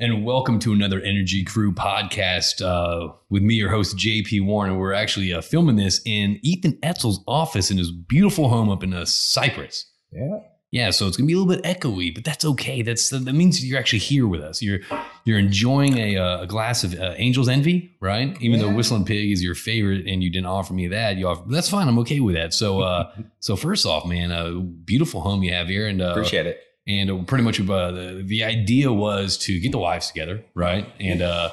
and welcome to another Energy Crue podcast uh, with me, your host JP Warren. We're actually uh, filming this in Ethan Etzel's office in his beautiful home up in uh, Cypress. Yeah. Yeah, so it's gonna be a little bit echoey, but that's okay. That's that means you're actually here with us. You're you're enjoying a, uh, a glass of uh, Angel's Envy, right? Even though Whistling Pig is your favorite, and you didn't offer me that, you offer, that's fine. I'm okay with that. So, uh, so first off, man, a beautiful home you have here, and uh, Appreciate it. And uh, pretty much uh, the the idea was to get the wives together, right? And uh,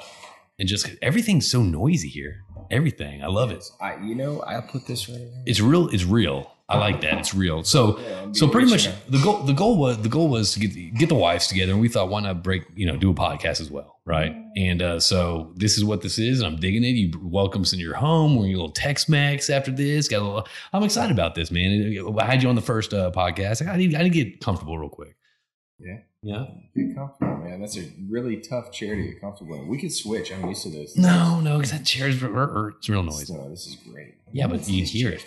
and just everything's so noisy here. Everything, I love it. I, you know, I put this right here. It's real. It's real. I like that. It's real. So Yeah, so pretty much the goal the goal was the goal was to get get the wives together, and we thought why not break you know do a podcast as well, right? And uh, so this is what this is, and I'm digging it. You welcome us in your home. We're your little Tex Mex after this. Got a little. I'm excited about this, man. I had you on the first uh, podcast. I need I need to get comfortable real quick. Yeah. Yeah. Get comfortable, man. That's a really tough chair to get comfortable in. We could switch. I'm used to this. No, no, because that chair's it's real noisy. No, this is great. Yeah, but you hear it.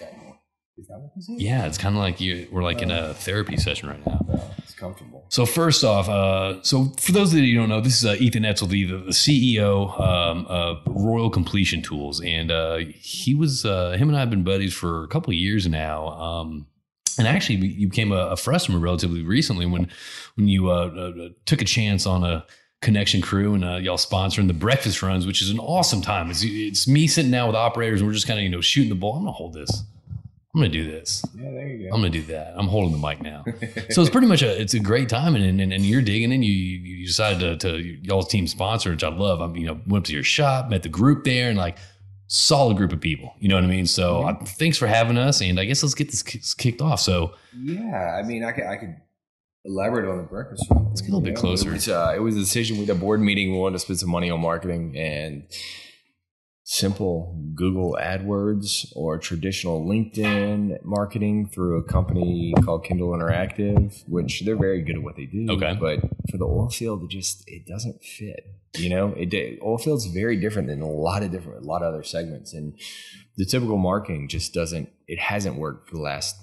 Is that what this is? Yeah, it's kind of like you. We're like in a therapy session right now. No, it's comfortable. So first off, uh, so for those of you don't know, this is uh, Ethan Etzel, the, the CEO um, of Royal Completion Tools, and uh, he was uh, him and I have been buddies for a couple of years now. Um, and actually, you became a, a freshman relatively recently when when you uh, uh, took a chance on a connection crew and uh, y'all sponsoring the breakfast runs, which is an awesome time. It's, it's me sitting down with operators and we're just kind of you know shooting the ball. I'm gonna hold this. I'm gonna do this. Yeah, there you I'm gonna do that. I'm holding the mic now. so it's pretty much a it's a great time and and, and you're digging in. You you decided to, to y'all's team sponsor, which I love. I'm you know went up to your shop, met the group there, and like solid group of people. You know what I mean? So I, thanks for having us, and I guess let's get this kicked off. So Yeah, I mean, I could, I could elaborate on the breakfast. room. Let's get a little bit know, closer. It was, uh, it was a decision. We had a board meeting. We wanted to spend some money on marketing and simple Google AdWords or traditional LinkedIn marketing through a company called Kindle Interactive, which they're very good at what they do. Okay. but for the oil field, it just it doesn't fit. You know, it oil field's very different than a lot of different, a lot of other segments, and the typical marketing just doesn't. It hasn't worked for the last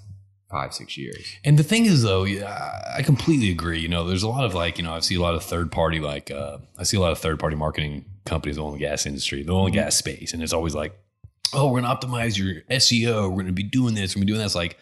five six years. And the thing is, though, yeah, I completely agree. You know, there's a lot of like, you know, I see a lot of third party, like, uh, I see a lot of third party marketing companies in the oil and gas industry, the oil and gas space. And it's always like, oh, we're going to optimize your SEO. We're going to be doing this. We're going to be doing that. It's like,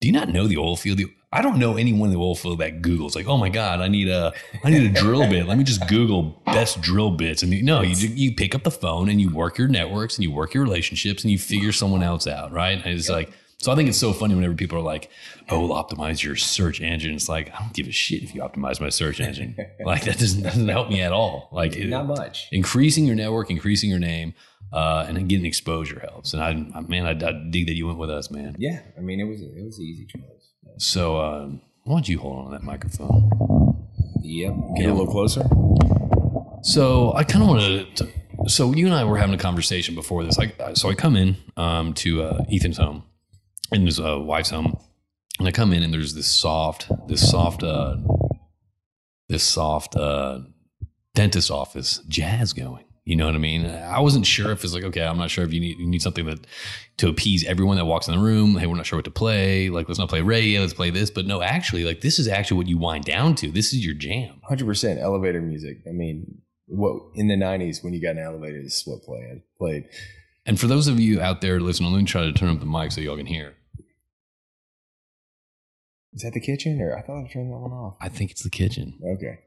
do you not know the oil field? I don't know anyone in the oil field that Google's like, oh my God, I need a, I need a drill bit. Let me just Google best drill bits. And you, no, you, you pick up the phone and you work your networks and you work your relationships and you figure someone else out. Right. And it's like, so I think it's so funny whenever people are like, "Oh, we'll optimize your search engine." It's like I don't give a shit if you optimize my search engine. like that doesn't, doesn't help me at all. Like it- Not much. increasing your network, increasing your name, uh, and then getting exposure helps. And I, I man, I, I dig that you went with us, man. Yeah, I mean, it was it was an easy choice. So um, why don't you hold on to that microphone? Yep. Get Yeah. a little closer. So I kind of wanted to. So you and I were having a conversation before this. I, so I come in um, to uh, Ethan's home and his uh, wife's home, and I come in and there's this soft, this soft, uh, this soft uh, dentist office jazz going. You know what I mean? I wasn't sure if it's like okay, I'm not sure if you need you need something that to appease everyone that walks in the room. Hey, we're not sure what to play. Like let's not play reggae. Let's play this. But no, actually, like this is actually what you wind down to. This is your jam. Hundred percent elevator music. I mean, what in the '90s when you got an elevator, this is what played. Played. And for those of you out there listening, let me try to turn up the mic so y'all can hear. Is that the kitchen, or I thought I turned that one off? I think it's the kitchen. Okay.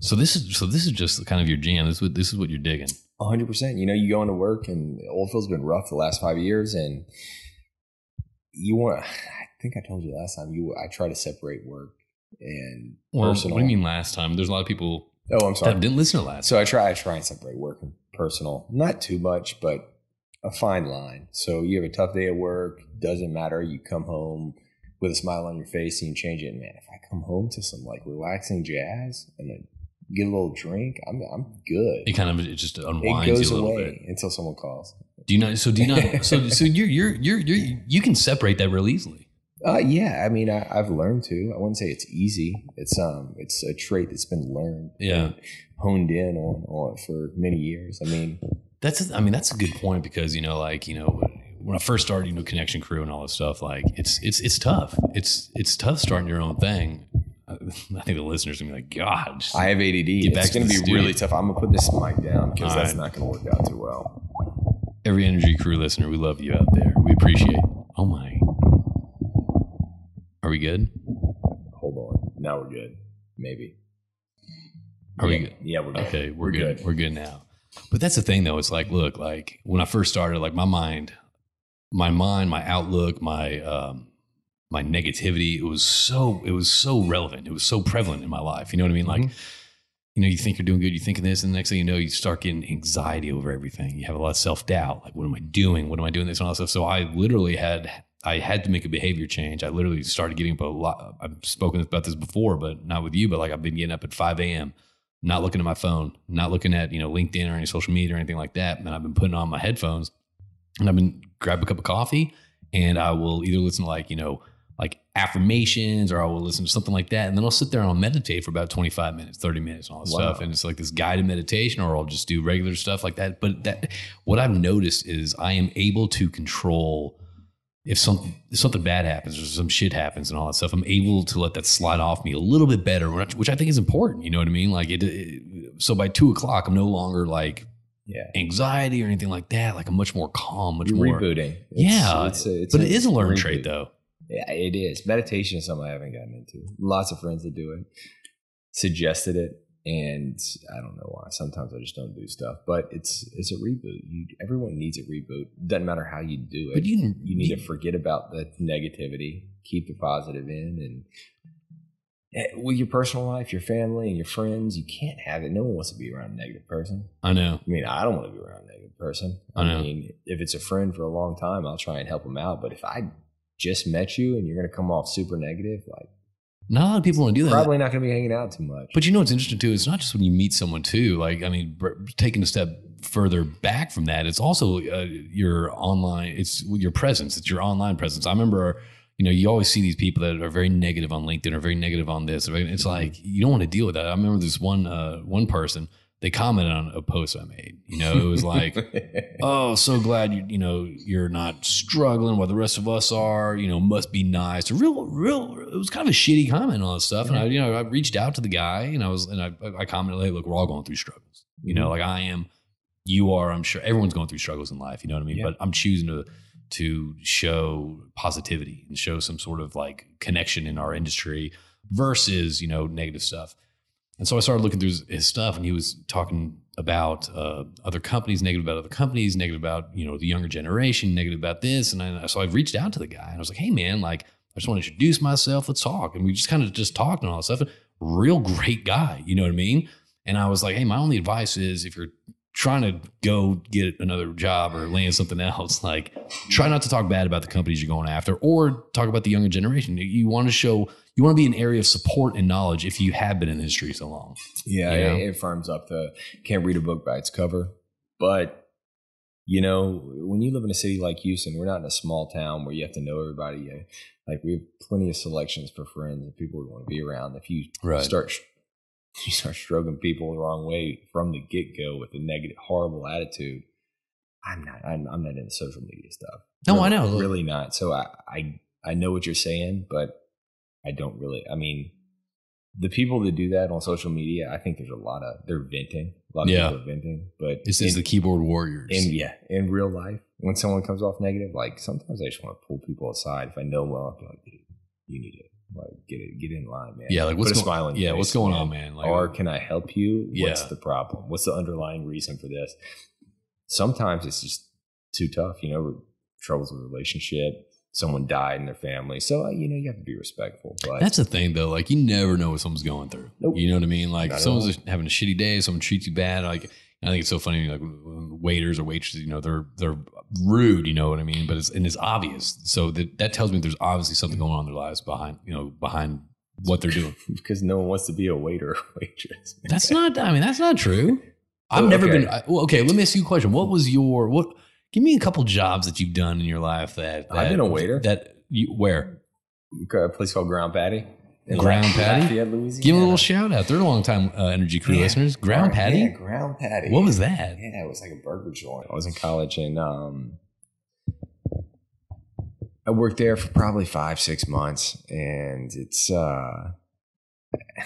So this is so this is just kind of your jam. This is what this is what you're digging. hundred percent. You know, you go into work, and Oldfield's been rough the last five years, and you want. I think I told you last time. You, I try to separate work and Well, personal. what do you mean last time? There's a lot of people Oh, I'm sorry. that didn't listen to last. So I try I try and separate work and personal. Not too much, but a fine line. So you have a tough day at work, doesn't matter. You come home with a smile on your face and you change it. And man, if I come home to some like relaxing jazz and then get a little drink, I'm I'm good. It kind of it just It unwinds goes you a little away bit. until someone calls. Do you not? So do you not? so so you're you're you're you're you can separate that real easily. Uh, yeah, I mean, I, I've learned to. I wouldn't say it's easy. It's um, it's a trait that's been learned, Yeah. honed in on on for many years. I mean, That's I mean that's a good point because you know like you know when I first started you know connection crew and all this stuff like it's it's it's tough it's it's tough starting your own thing I think the listeners are gonna be like, God, I have ADD. It's going the to be studio. really tough. I'm gonna put this mic down because that's right. not going to work out too well. every energy crew listener, we love you out there. We appreciate. Oh my, are we good? Hold on. Now we're good. Maybe. Are yeah. we good? Yeah, we're good. Okay, we're, We're good. good. We're good now. But that's the thing, though. It's like, look, like when I first started, like my mind, my mind, my outlook, my um, my negativity, it was so, it was so relevant. It was so prevalent in my life. You know what I mean? Like, you know, you think you're doing good, you think of this, and the next thing you know, you start getting anxiety over everything. You have a lot of self doubt. Like, what am I doing? What am I doing? This and all that stuff. So I literally had, I had to make a behavior change. I literally started getting up a lot. I've spoken about this before, but not with you. But like, I've been getting up at 5 a.m not looking at my phone, not looking at, you know, LinkedIn or any social media or anything like that. And I've been putting on my headphones and I've been grab a cup of coffee and I will either listen to like, you know, like affirmations or I will listen to something like that. And then I'll sit there and I'll meditate for about 25 minutes, 30 minutes and all this Wow. stuff. And it's like this guided meditation or I'll just do regular stuff like that. But that what I've noticed is I am able to control if something if something bad happens or some shit happens and all that stuff, I'm able to let that slide off me a little bit better, which, which I think is important. You know what I mean? Like it, it- So by two o'clock, I'm no longer like Yeah. anxiety or anything like that. Like I'm much more calm, much You're more. rebooting. It's- Yeah, it's a- it's but a it is a learned reboot. trait, though. Yeah, it is. Meditation is something I haven't gotten into. Lots of friends that do it, suggested it, and I don't know why. Sometimes I just don't do stuff. But it's it's a reboot. You, everyone needs a reboot. Doesn't matter how you do it. But you, you need to forget about the negativity, keep the positive in, and with your personal life, your family, and your friends, you can't have it. No one wants to be around a negative person. I know. I mean, I don't want to be around a negative person. I know. mean, if it's a friend for a long time, I'll try and help them out. But if I just met you and you're going to come off super negative, like Not a lot of people want to do that. probably not going to be hanging out too much. But you know what's interesting too? It's not just when you meet someone too. Like I mean, br- taking a step further back from that, it's also uh, your online. It's your presence. It's your online presence. I remember, you know, you always see these people that are very negative on LinkedIn or very negative on this. It's like mm-hmm. you don't want to deal with that. I remember this one uh, one person. They commented on a post I made. You know, it was like. oh, so glad you you know you're not struggling while the rest of us are. You know, must be nice. A real, real. It was kind of a shitty comment on all that stuff. And I, mm-hmm. you know, I reached out to the guy and I was and I, I commented, hey, look, we're all going through struggles. You know, mm-hmm. like I am, you are. I'm sure everyone's going through struggles in life. You know what I mean? Yeah. But I'm choosing to to show positivity and show some sort of like connection in our industry versus you know negative stuff. And so I started looking through his, his stuff, and he was talking about uh, other companies, negative about other companies, negative about you know the younger generation, negative about this. And I, so I reached out to the guy, and I was like, "Hey, man, like I just want to introduce myself. Let's talk." And we just kind of just talked and all that stuff. Real great guy, you know what I mean? And I was like, "Hey, my only advice is if you're trying to go get another job or land something else, like try not to talk bad about the companies you're going after, or talk about the younger generation. You want to show." You want to be an area of support and knowledge if you have been in the industry so long. Yeah, You know? it, it firms up the can't read a book by its cover. But you know, when you live in a city like Houston, we're not in a small town where you have to know everybody. Like we have plenty of selections for friends and people we want to be around. If you Right. start you start stroking people the wrong way from the get go with a negative, horrible attitude, I'm not. I'm, I'm not into social media stuff. No, Really- I know. Really not. So I, I I know what you're saying, but I don't really. I mean, the people that do that on social media, I think there's a lot of they're venting. A lot of Yeah. people are venting, but This is the keyboard warriors. in yeah, in real life, when someone comes off negative, like sometimes I just want to pull people aside. If I know well, I'm like, dude, you need to like get it, get in line, man. yeah, like what's Put going, Yeah, face, what's going on, man? Like, or can I help you? What's Yeah. the problem? What's the underlying reason for this? Sometimes it's just too tough, you know, troubles with relationship. Someone died in their family, so uh, you know you have to be respectful. But That's the thing, though. Like, you never know what someone's going through. Nope. You know what I mean? Like, Not someone's having a shitty day, someone treats you bad. Like, I think it's so funny. Like, waiters or waitresses, you know, they're they're rude. You know what I mean? But it's and it's obvious. So that that tells me there's obviously something going on in their lives behind you know behind what they're doing. because no one wants to be a waiter or waitress. That's not. I mean, that's not true. I've Oh, never okay. been. I, well, okay, let me ask you a question. What was your what? Give me a couple jobs that you've done in your life that, I've been a waiter. That you where? a place called Ground Patty. Ground Patty? Lafayette, Louisiana. Give them a little shout out. They're a long time uh, Energy Crue Yeah. listeners. Ground Patty. Yeah, Ground Patty. What was that? Yeah, it was like a burger joint. I was in college and um, I worked there for probably five, six months, and it's uh,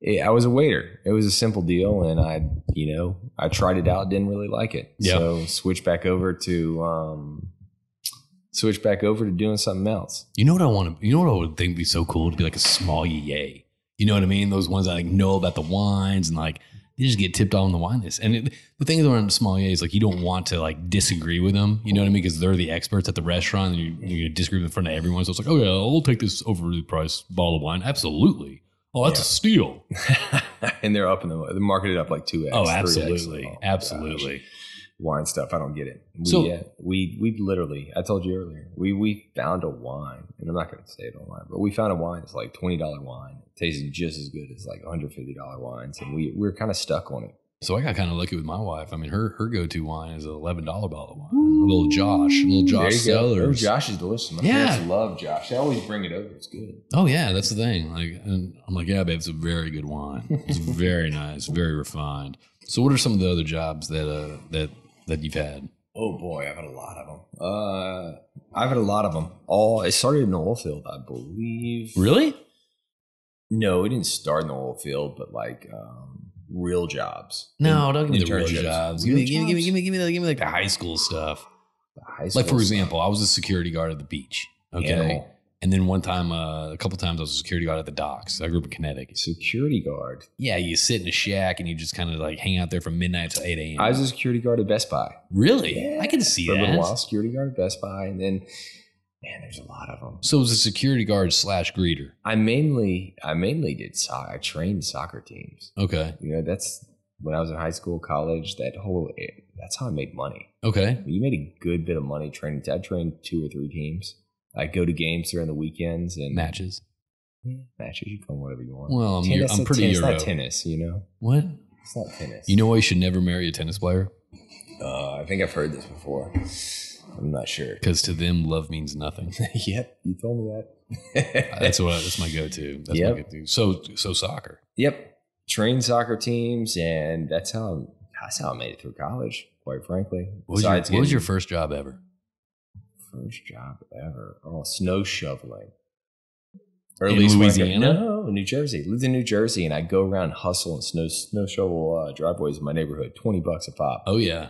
it- I was a waiter. It was a simple deal, and I, you know, I tried it out, didn't really like it, Yeah. so switched back over to um, switched back over to doing something else. You know what I want to? You know what I would think would be so cool to be like a sommelier. You know what I mean? Those ones that like know about the wines and like they just get tipped on the wine list. And it, the thing is when I'm small is like you don't want to like disagree with them. You know what I mean? Because they're the experts at the restaurant, and you, gonna disagree in front of everyone. So it's like, oh yeah, I'll take this overly priced bottle of wine. Absolutely. Oh, that's Yeah. a steal. and they're up in the they marketed up like two x. Oh, absolutely, oh, absolutely. Wine stuff, I don't get it. We, So- uh, we we literally, I told you earlier, we we found a wine, and I'm not going to say it online, but we found a wine that's like twenty dollar wine. It tasted just as good as like 150 dollar wines, and we we are kind of stuck on it. So I got kind of lucky with my wife. I mean, her her go to wine is an eleven dollar bottle of wine. A little Josh, little Josh there you go. Oh, Josh is delicious. My Yeah. love Josh. They always bring it over. It's good. Oh yeah, that's the thing. Like, and I'm like, yeah, babe, it's a very good wine. It's very nice, very refined. So, what are some of the other jobs that uh that that you've had? Oh boy, I've had a lot of them. Uh, I've had a lot of them. All it started in the oil field, I believe. Really? No, it didn't start in the oil field, but like um, real jobs. No, don't give me the real jobs. Real Give me, give me, give me, give me, give me, the, give me like the high school stuff. The High school Like for stuff. example, I was a security guard at the beach. Okay, Animal. And then one time, uh, a couple times, I was a security guard at the docks. I grew up in Connecticut. security guard. Yeah, you sit in a shack and you just kind of like hang out there from midnight to eight a.m. I was a security guard at Best Buy. really, I can see for a little while. Security guard at Best Buy, and then man, there's a lot of them. So it was a security guard slash greeter. I mainly, I mainly did soccer. I trained soccer teams. Okay, You know, that's when I was in high school, college. That whole that's how I made money. okay. You made a good bit of money training. I trained two or three teams. I go to games during the weekends and Matches. Yeah, matches. You come whatever you want. Well, I'm, tennis, I'm pretty tennis, Euro. not tennis. You know, What? it's not tennis. You know why you should never marry a tennis player? uh, I think I've heard this before. I'm not sure. Because to them, love means nothing. yep, you told me that. That's what. I, That's my go-to. That's Yep. my go-to. So, so soccer. Yep, trained soccer teams, and that's how that's how I made it through college. Quite frankly, What was, your, what was your first job ever? First job ever? Oh, snow shoveling. Or In when I got- Louisiana? No, New Jersey. Lived in New Jersey, and I go around hustle and snow snow shovel uh, driveways in my neighborhood. Twenty bucks a pop. Oh yeah.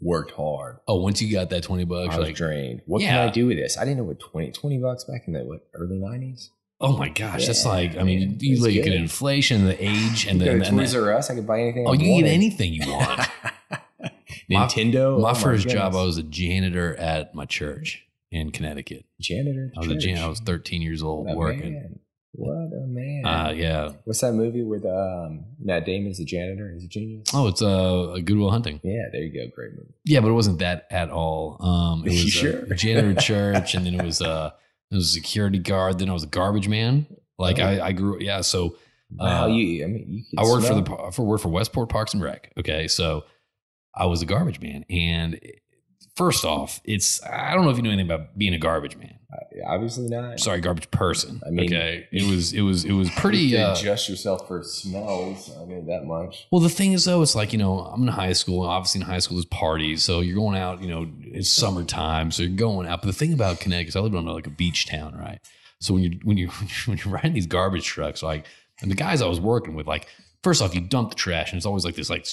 Worked hard. Oh, once you got that twenty bucks, I was like, drained. What Yeah. can I do with this? I didn't know what 20, 20 bucks back in the what early nineties. oh my gosh, that's like. I mean, man, you look at inflation, the age, and then Toys R Us. I could buy anything. oh, I you can get anything you want. My- Nintendo. my Oh first job, I was a janitor at my church in Connecticut. janitor. I was a church. janitor. I was 13 years old working. man. What a man. Uh, yeah. What's that movie with um, Matt Damon's the janitor? He's a genius. Oh, it's uh, a Good Will Hunting. Yeah, there you go. Great movie. Yeah, but it wasn't that at all. Um, it was sure? a janitor church, and then it was uh, it was a security guard. Then I was a garbage man. Like Oh. I, I grew. Yeah, so Wow, Uh, you. I mean, you. I worked for the for worked for Westport Parks and Rec. Okay, so I was a garbage man, and first off, it's I don't know if you know anything about being a garbage man. Obviously not. Sorry, garbage person. I mean- okay, it was it was it was pretty. could Uh, adjust yourself for smells. I mean, that much. Well, the thing is, though, it's like you know, I'm in high school. Obviously, in high school, there's parties, so you're going out. You know, it's summertime, so you're going out. But the thing about Connecticut, is I lived on like a beach town, right? So when you when you when you're riding these garbage trucks, like, and the guys I was working with, like, first off, you dump the trash, and it's always like this, like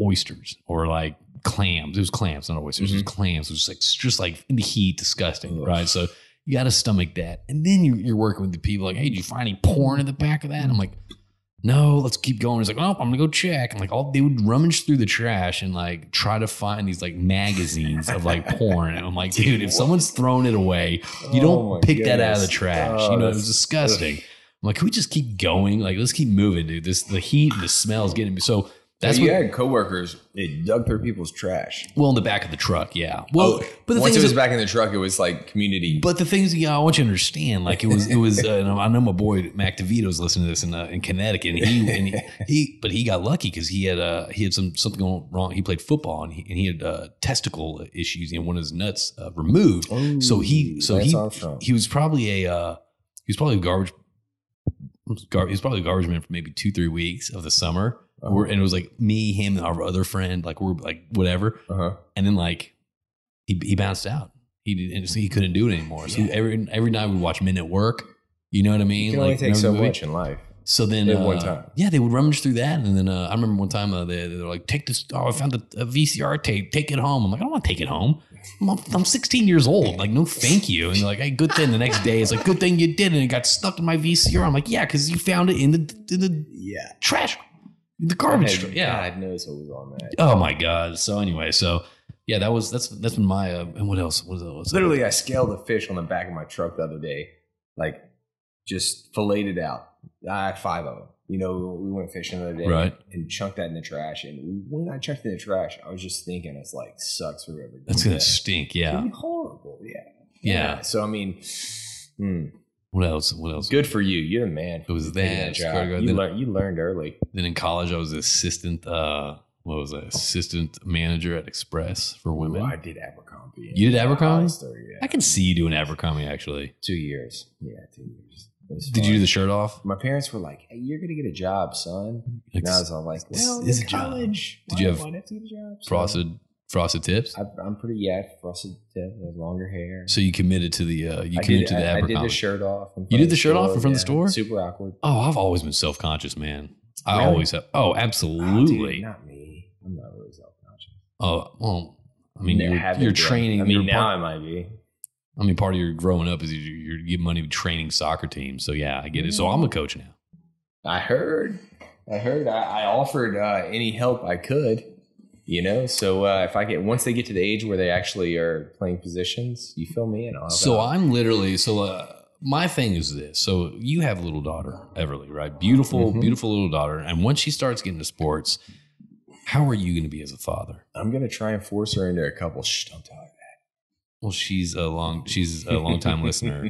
oysters or like clams. It was clams, not oysters. It was mm-hmm. clams. It was like just like in the heat, disgusting, Ugh. right? So you got to stomach that, and then you, you're working with the people like, hey, did you find any porn in the back of that? And I'm like no, let's keep going. He's like, oh, I'm gonna go check. And like, all they would rummage through the trash and like try to find these like magazines of like porn. And I'm like, dude, if someone's thrown it away, you Oh don't my pick that out of the trash. Oh, you know, it was disgusting. I'm like, can we just keep going? Like, let's keep moving, dude. This the heat and the smell is getting me. So that's so you what. had coworkers that dug through people's trash. Well, in the back of the truck, yeah. Well, Oh, but the once thing it is, was back in the truck, it was like community. But the things, yeah, I want you to understand. Like it was, it was. Uh, I know my boy Mac DeVito's listening to this in uh, in Connecticut, and he, and he, he, but he got lucky because he had uh he had some something going wrong. He played football and he, and he had uh, testicle issues. and one of his nuts uh, removed. so he, so he, Armstrong. he was probably a uh, he was probably a garbage. Gar- he was probably a garbage man for maybe two, three weeks of the summer. Uh-huh. We're, and it was like me, him, and our other friend. Like we're like whatever uh-huh. and then like he he bounced out. He did, and so he couldn't do it anymore. So every every night we watch Men at Work. You know what I mean? You can only Like, take so much in life. So then, At uh, one time. yeah, they would rummage through that, and then uh, I remember one time uh, they, they were like, "Take this! Oh, I found a, a VCR tape. Take it home." I'm like, "I don't want to take it home. I'm, I'm 16 years old. Like, no, thank you." And they're like, "Hey, good thing." The next day, it's like, "Good thing you did," and it got stuck in my VCR. I'm like, "Yeah, because you found it in the in the Yeah. trash, the garbage." Tra- yeah. God knows what was on that. Oh my god. So anyway, so yeah, that was that's that's been my uh, and what else? What else? Literally, I scaled a fish on the back of my truck the other day, like just filleted out. I had five of them. You know, we went fishing the other day Right. and chunked that in the trash. And when I chucked it in the trash, I was just thinking, it's like sucks for whoever. That's gonna that. stink. Yeah. be horrible. Yeah. Yeah. So I mean, hmm, What else? What else? good for you. You're the man. It was that. job. Swear to God. You, Then- learned, you learned early. Then in college, I was assistant. Uh, what was I? Assistant manager at Express for women. Ooh, I did Abercrombie. You did Abercrombie? Yeah. I can see you doing Abercrombie. Actually, two years. Yeah, two years. Did you do the shirt off? My parents were like, "Hey, you're gonna get a job, son." Like, And I was all like, this "Well, a job. college. Did you have have to job?" Frosted frosted tips. I, I'm pretty yeah, frosted tips, longer hair. So you committed to the uh, you I committed did, to the I, I did the shirt off. You did of the shirt off in front of the store? Super awkward. oh, I've always been self conscious, man. I Really? always have. Oh, Oh, dude, absolutely. not me. I'm not really self conscious. oh, well, I mean, you're, you're training. I mean, you're now part, I might be. I mean, part of your growing up is you, you're getting money to training soccer teams. So yeah, I get it. So I'm a coach now. I heard. I heard. I, I offered uh, any help I could. You know, so uh, if I get once they get to the age where they actually are playing positions, you fill me in. I'll So out. I'm literally so. Uh, my thing is this. So you have a little daughter, Everly, right? Beautiful, Mhm. beautiful little daughter. And once she starts getting to sports, how are you going to be as a father? I'm gonna try and force her into a couple. Shh, don't tell her Well, she's a long, she's a long time listener.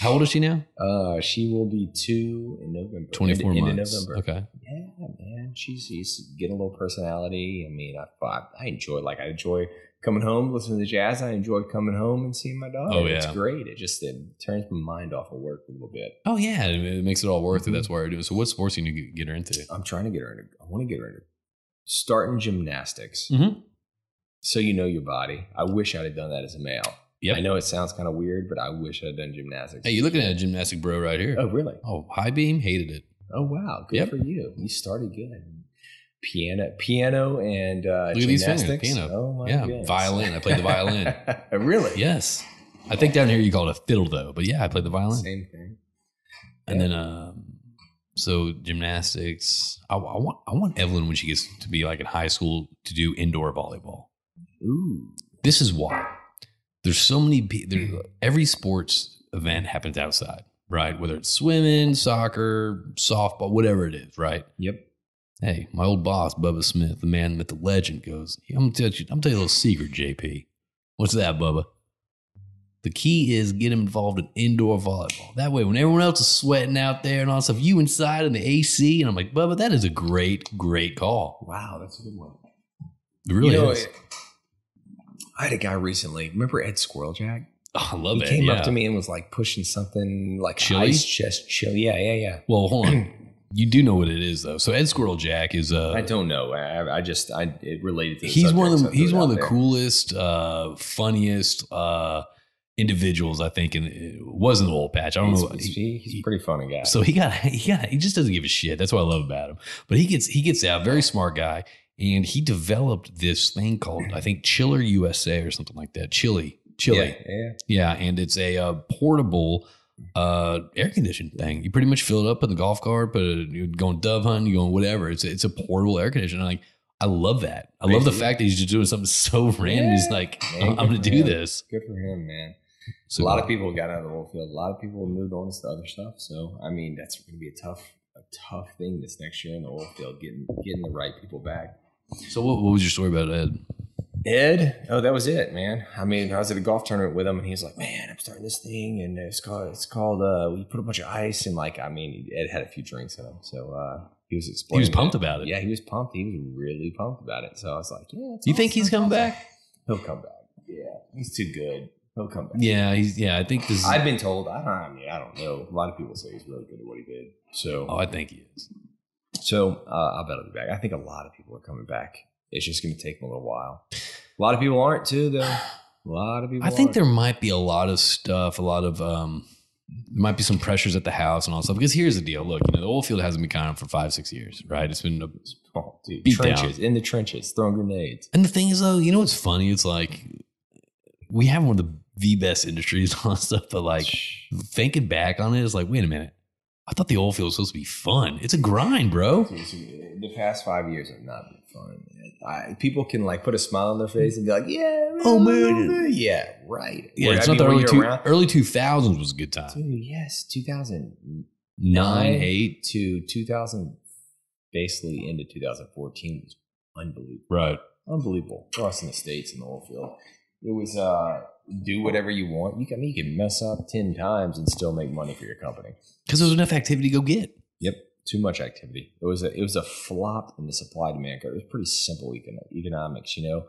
How old is she now? uh, she will be two in November. Twenty four End- end of months. November. Okay. Yeah, man. She's she's getting a little personality. I mean, I I, I enjoy like I enjoy coming home, listening to jazz. I enjoy coming home and seeing my daughter. Oh, yeah, it's great. It just it turns my mind off of work a little bit. Oh yeah, it, it makes it all worth it. Mhm. That's why I do it. So what sports do you get her into? I'm trying to get her into. I want to get her into starting gymnastics. Mhm. So you know your body. I wish I'd have done that as a male. Yep. I know it sounds kind of weird, but I wish I'd done gymnastics. Hey, you're looking at a gymnastic bro right here. Oh, really? Oh, high beam, hated it. Oh, wow. Good Yep. for you. You started good. Piano, piano, and uh, Look at these fingers, gymnastics. piano. Oh my Yeah, goodness. violin. I played the violin. really? Yes. I think down here you call it a fiddle though, but yeah, I played the violin. Same thing. And Yeah. then, um, so gymnastics. I, I want I want Evelyn when she gets to be like in high school to do indoor volleyball. Ooh. This is why there's so many. pe- There, hmm. every sports event happens outside, right? Whether it's swimming, soccer, softball, whatever it is, right? Yep. Hey, my old boss, Bubba Smith, the man with the legend, goes. I'm gonna tell you. I'm gonna tell you a little secret, JP. What's that, Bubba? The key is get him involved in indoor volleyball. That way, when everyone else is sweating out there and all stuff, you inside in the AC, and I'm like, Bubba, that is a great, great call. Wow, that's a good one. It really you know, is. I had a guy recently. Remember Ed Squirreljack? Oh, I love he it. came yeah. up to me and was like pushing something like Chili? ice chest chill. Yeah, yeah, yeah. Well, hold on. you do know what it is, though. So Ed Squirrel Jack is uh, I don't know. I, I just I it related to. The he's one of the he's one of the there. coolest, uh, funniest uh, individuals I think. and it was in the old patch. I don't He's, know. he's, He- he's a pretty funny guy. so he got he got he just doesn't give a shit. That's what I love about him. But he gets he gets out, very smart guy, and he developed this thing called I think Chiller USA or something like that. Chili, chili. Yeah, yeah. Yeah, and it's a uh, portable uh, air conditioned thing. You pretty much fill it up in the golf cart, but you're going dove hunting, you're going whatever. It's a, it's a portable air conditioner. Like I love that. I love the fact that he's just doing something so random. He's like, Man, I'm, I'm going to do him. this. Good for him, man. So a lot of people got out of the oil field. A lot of people moved on to other stuff. So I mean, that's going to be a tough, a tough thing this next year in the oil field, getting getting the right people back. So what, what was your story about Ed? Ed, oh, that was it, man. I mean, I was at a golf tournament with him, and he's like, "Man, I'm starting this thing, and it's called it's called uh, we put a bunch of ice and like, I mean, Ed had a few drinks in him, so uh, he was He was pumped it. about it. Yeah, he was pumped. He was really pumped about it. So I was like, "Yeah, you think he's coming awesome." back? He'll come back. Yeah, he's too good. He'll come back. Yeah, he's yeah. I think this. Is, I've been told. I, I mean, I don't know. A lot of people say he's really good at what he did. So, oh, I think he is. So uh, I bet I'll be back. I think a lot of people are coming back. It's just going to take him a little while. A lot of people aren't too, though. A lot of people. I think aren't. there might be a lot of stuff, a lot of um, there might be some pressures at the house and all that stuff. Because here's the deal: look, you know, the oil field hasn't been counted for five, six years, right? It's been, a, Oh, dude, Beat trenches in the trenches, throwing grenades. and the thing is, though, you know what's funny? It's like we have one of the the best industries and all that stuff, but like thinking back on it, it's like, wait a minute, I thought the oil field was supposed to be fun. It's a grind, bro. The past five years have not been fun. Man. I, people can like put a smile on their face and be like, "Yeah, Oh, I man. yeah, right." Yeah, Or, it's I not mean, the early two, around- early two thousands was a good time. Dude, yes, two thousand Nine, eight, to two thousand, basically into two thousand fourteen was unbelievable. right? unbelievable for us in the states in the oil field. It was uh, do whatever you want. You can, I mean, you can mess up ten times and still make money for your company. Because there's enough activity to go get. Yep, too much activity. It was a it was a flop in the supply demand curve. It was pretty simple econ- economics, you know.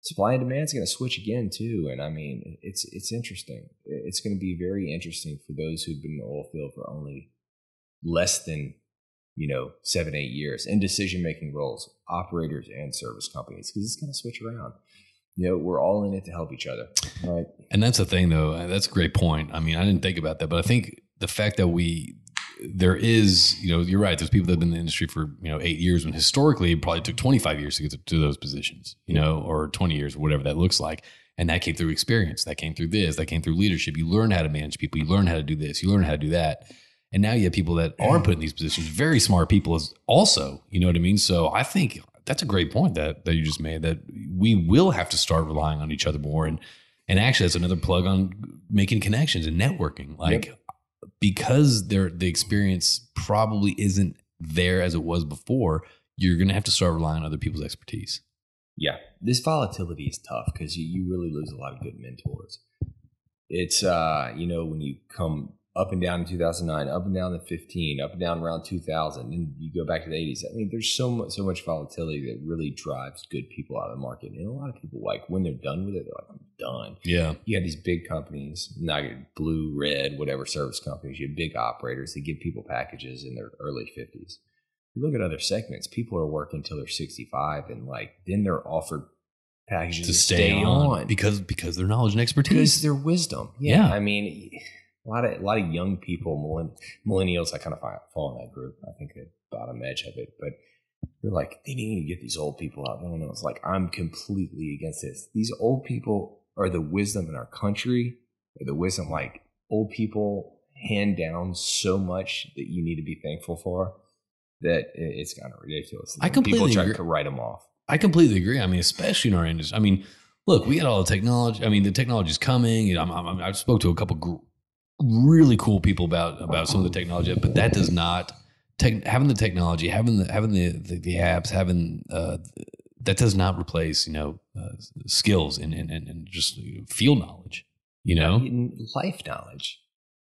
Supply and demand is going to switch again too, and I mean, it's it's interesting. It's going to be very interesting for those who've been in the oil field for only less than you know seven eight years in decision making roles, operators and service companies, because it's going to switch around. You know, we're all in it to help each other. Right? And that's the thing, though. uh, That's a great point. I mean, I didn't think about that, but I think the fact that we there is, you know, you're right. There's people that have been in the industry for you know eight years, when historically it probably took 25 years to get to, to those positions, you know, or 20 years, whatever that looks like. And that came through experience. That came through this. That came through leadership. You learn how to manage people. You learn how to do this. You learn how to do that. And now you have people that are put in these positions, very smart people, as also. You know what I mean? So I think that's a great point that that you just made. That we will have to start relying on each other more. And and actually, that's another plug on making connections and networking. Like because there the experience probably isn't there as it was before. You're going to have to start relying on other people's expertise. Yeah, this volatility is tough because you, you really lose a lot of good mentors. It's uh, you know, when you come up and down in 2009, up and down in 15, up and down around 2000, and you go back to the 80s. I mean, there's so much so much volatility that really drives good people out of the market. And a lot of people like when they're done with it, they're like, I'm done. Yeah, You have these big companies, not blue, red, whatever service companies. You have big operators that give people packages in their early 50s. You look at other segments, people are working until they're 65 and like then they're offered packages to stay, on, because because their knowledge and because expertise. their wisdom. Yeah. I mean, a lot of a lot of young people, millenn- millennials, I kind of fall in that group. I think the bottom edge of it, but they're like they need to get these old people out. No, no, it's like I'm completely against this. These old people are the wisdom in our country. The wisdom like old people hand down so much that you need to be thankful for. That it- it's kind of ridiculous. I completely people try agree. to write them off. I completely agree. I mean, especially in our industry. I mean, look, we got all the technology. I mean, the technology is coming. You know, I'm, I'm, I've spoke to a couple really cool people about about some of the technology, but that does not tech, having the technology, having the having the the, the apps, having uh, that does not replace you know uh, skills and and, and just field knowledge. You know, life knowledge.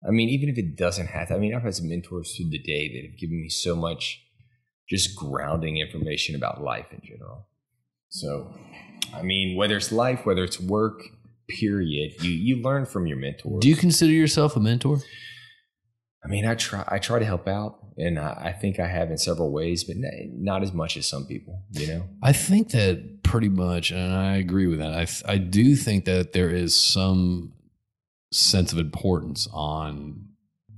I mean, even if it doesn't have to, I mean, I've had some mentors through the day that have given me so much just grounding information about life in general. So, I mean, whether it's life, whether it's work, period, you you learn from your mentors. do you consider yourself a mentor? I mean, I try I try to help out, and I, I think I have in several ways, but not as much as some people. You know, I think that pretty much, and I agree with that. I th- I do think that there is some sense of importance on,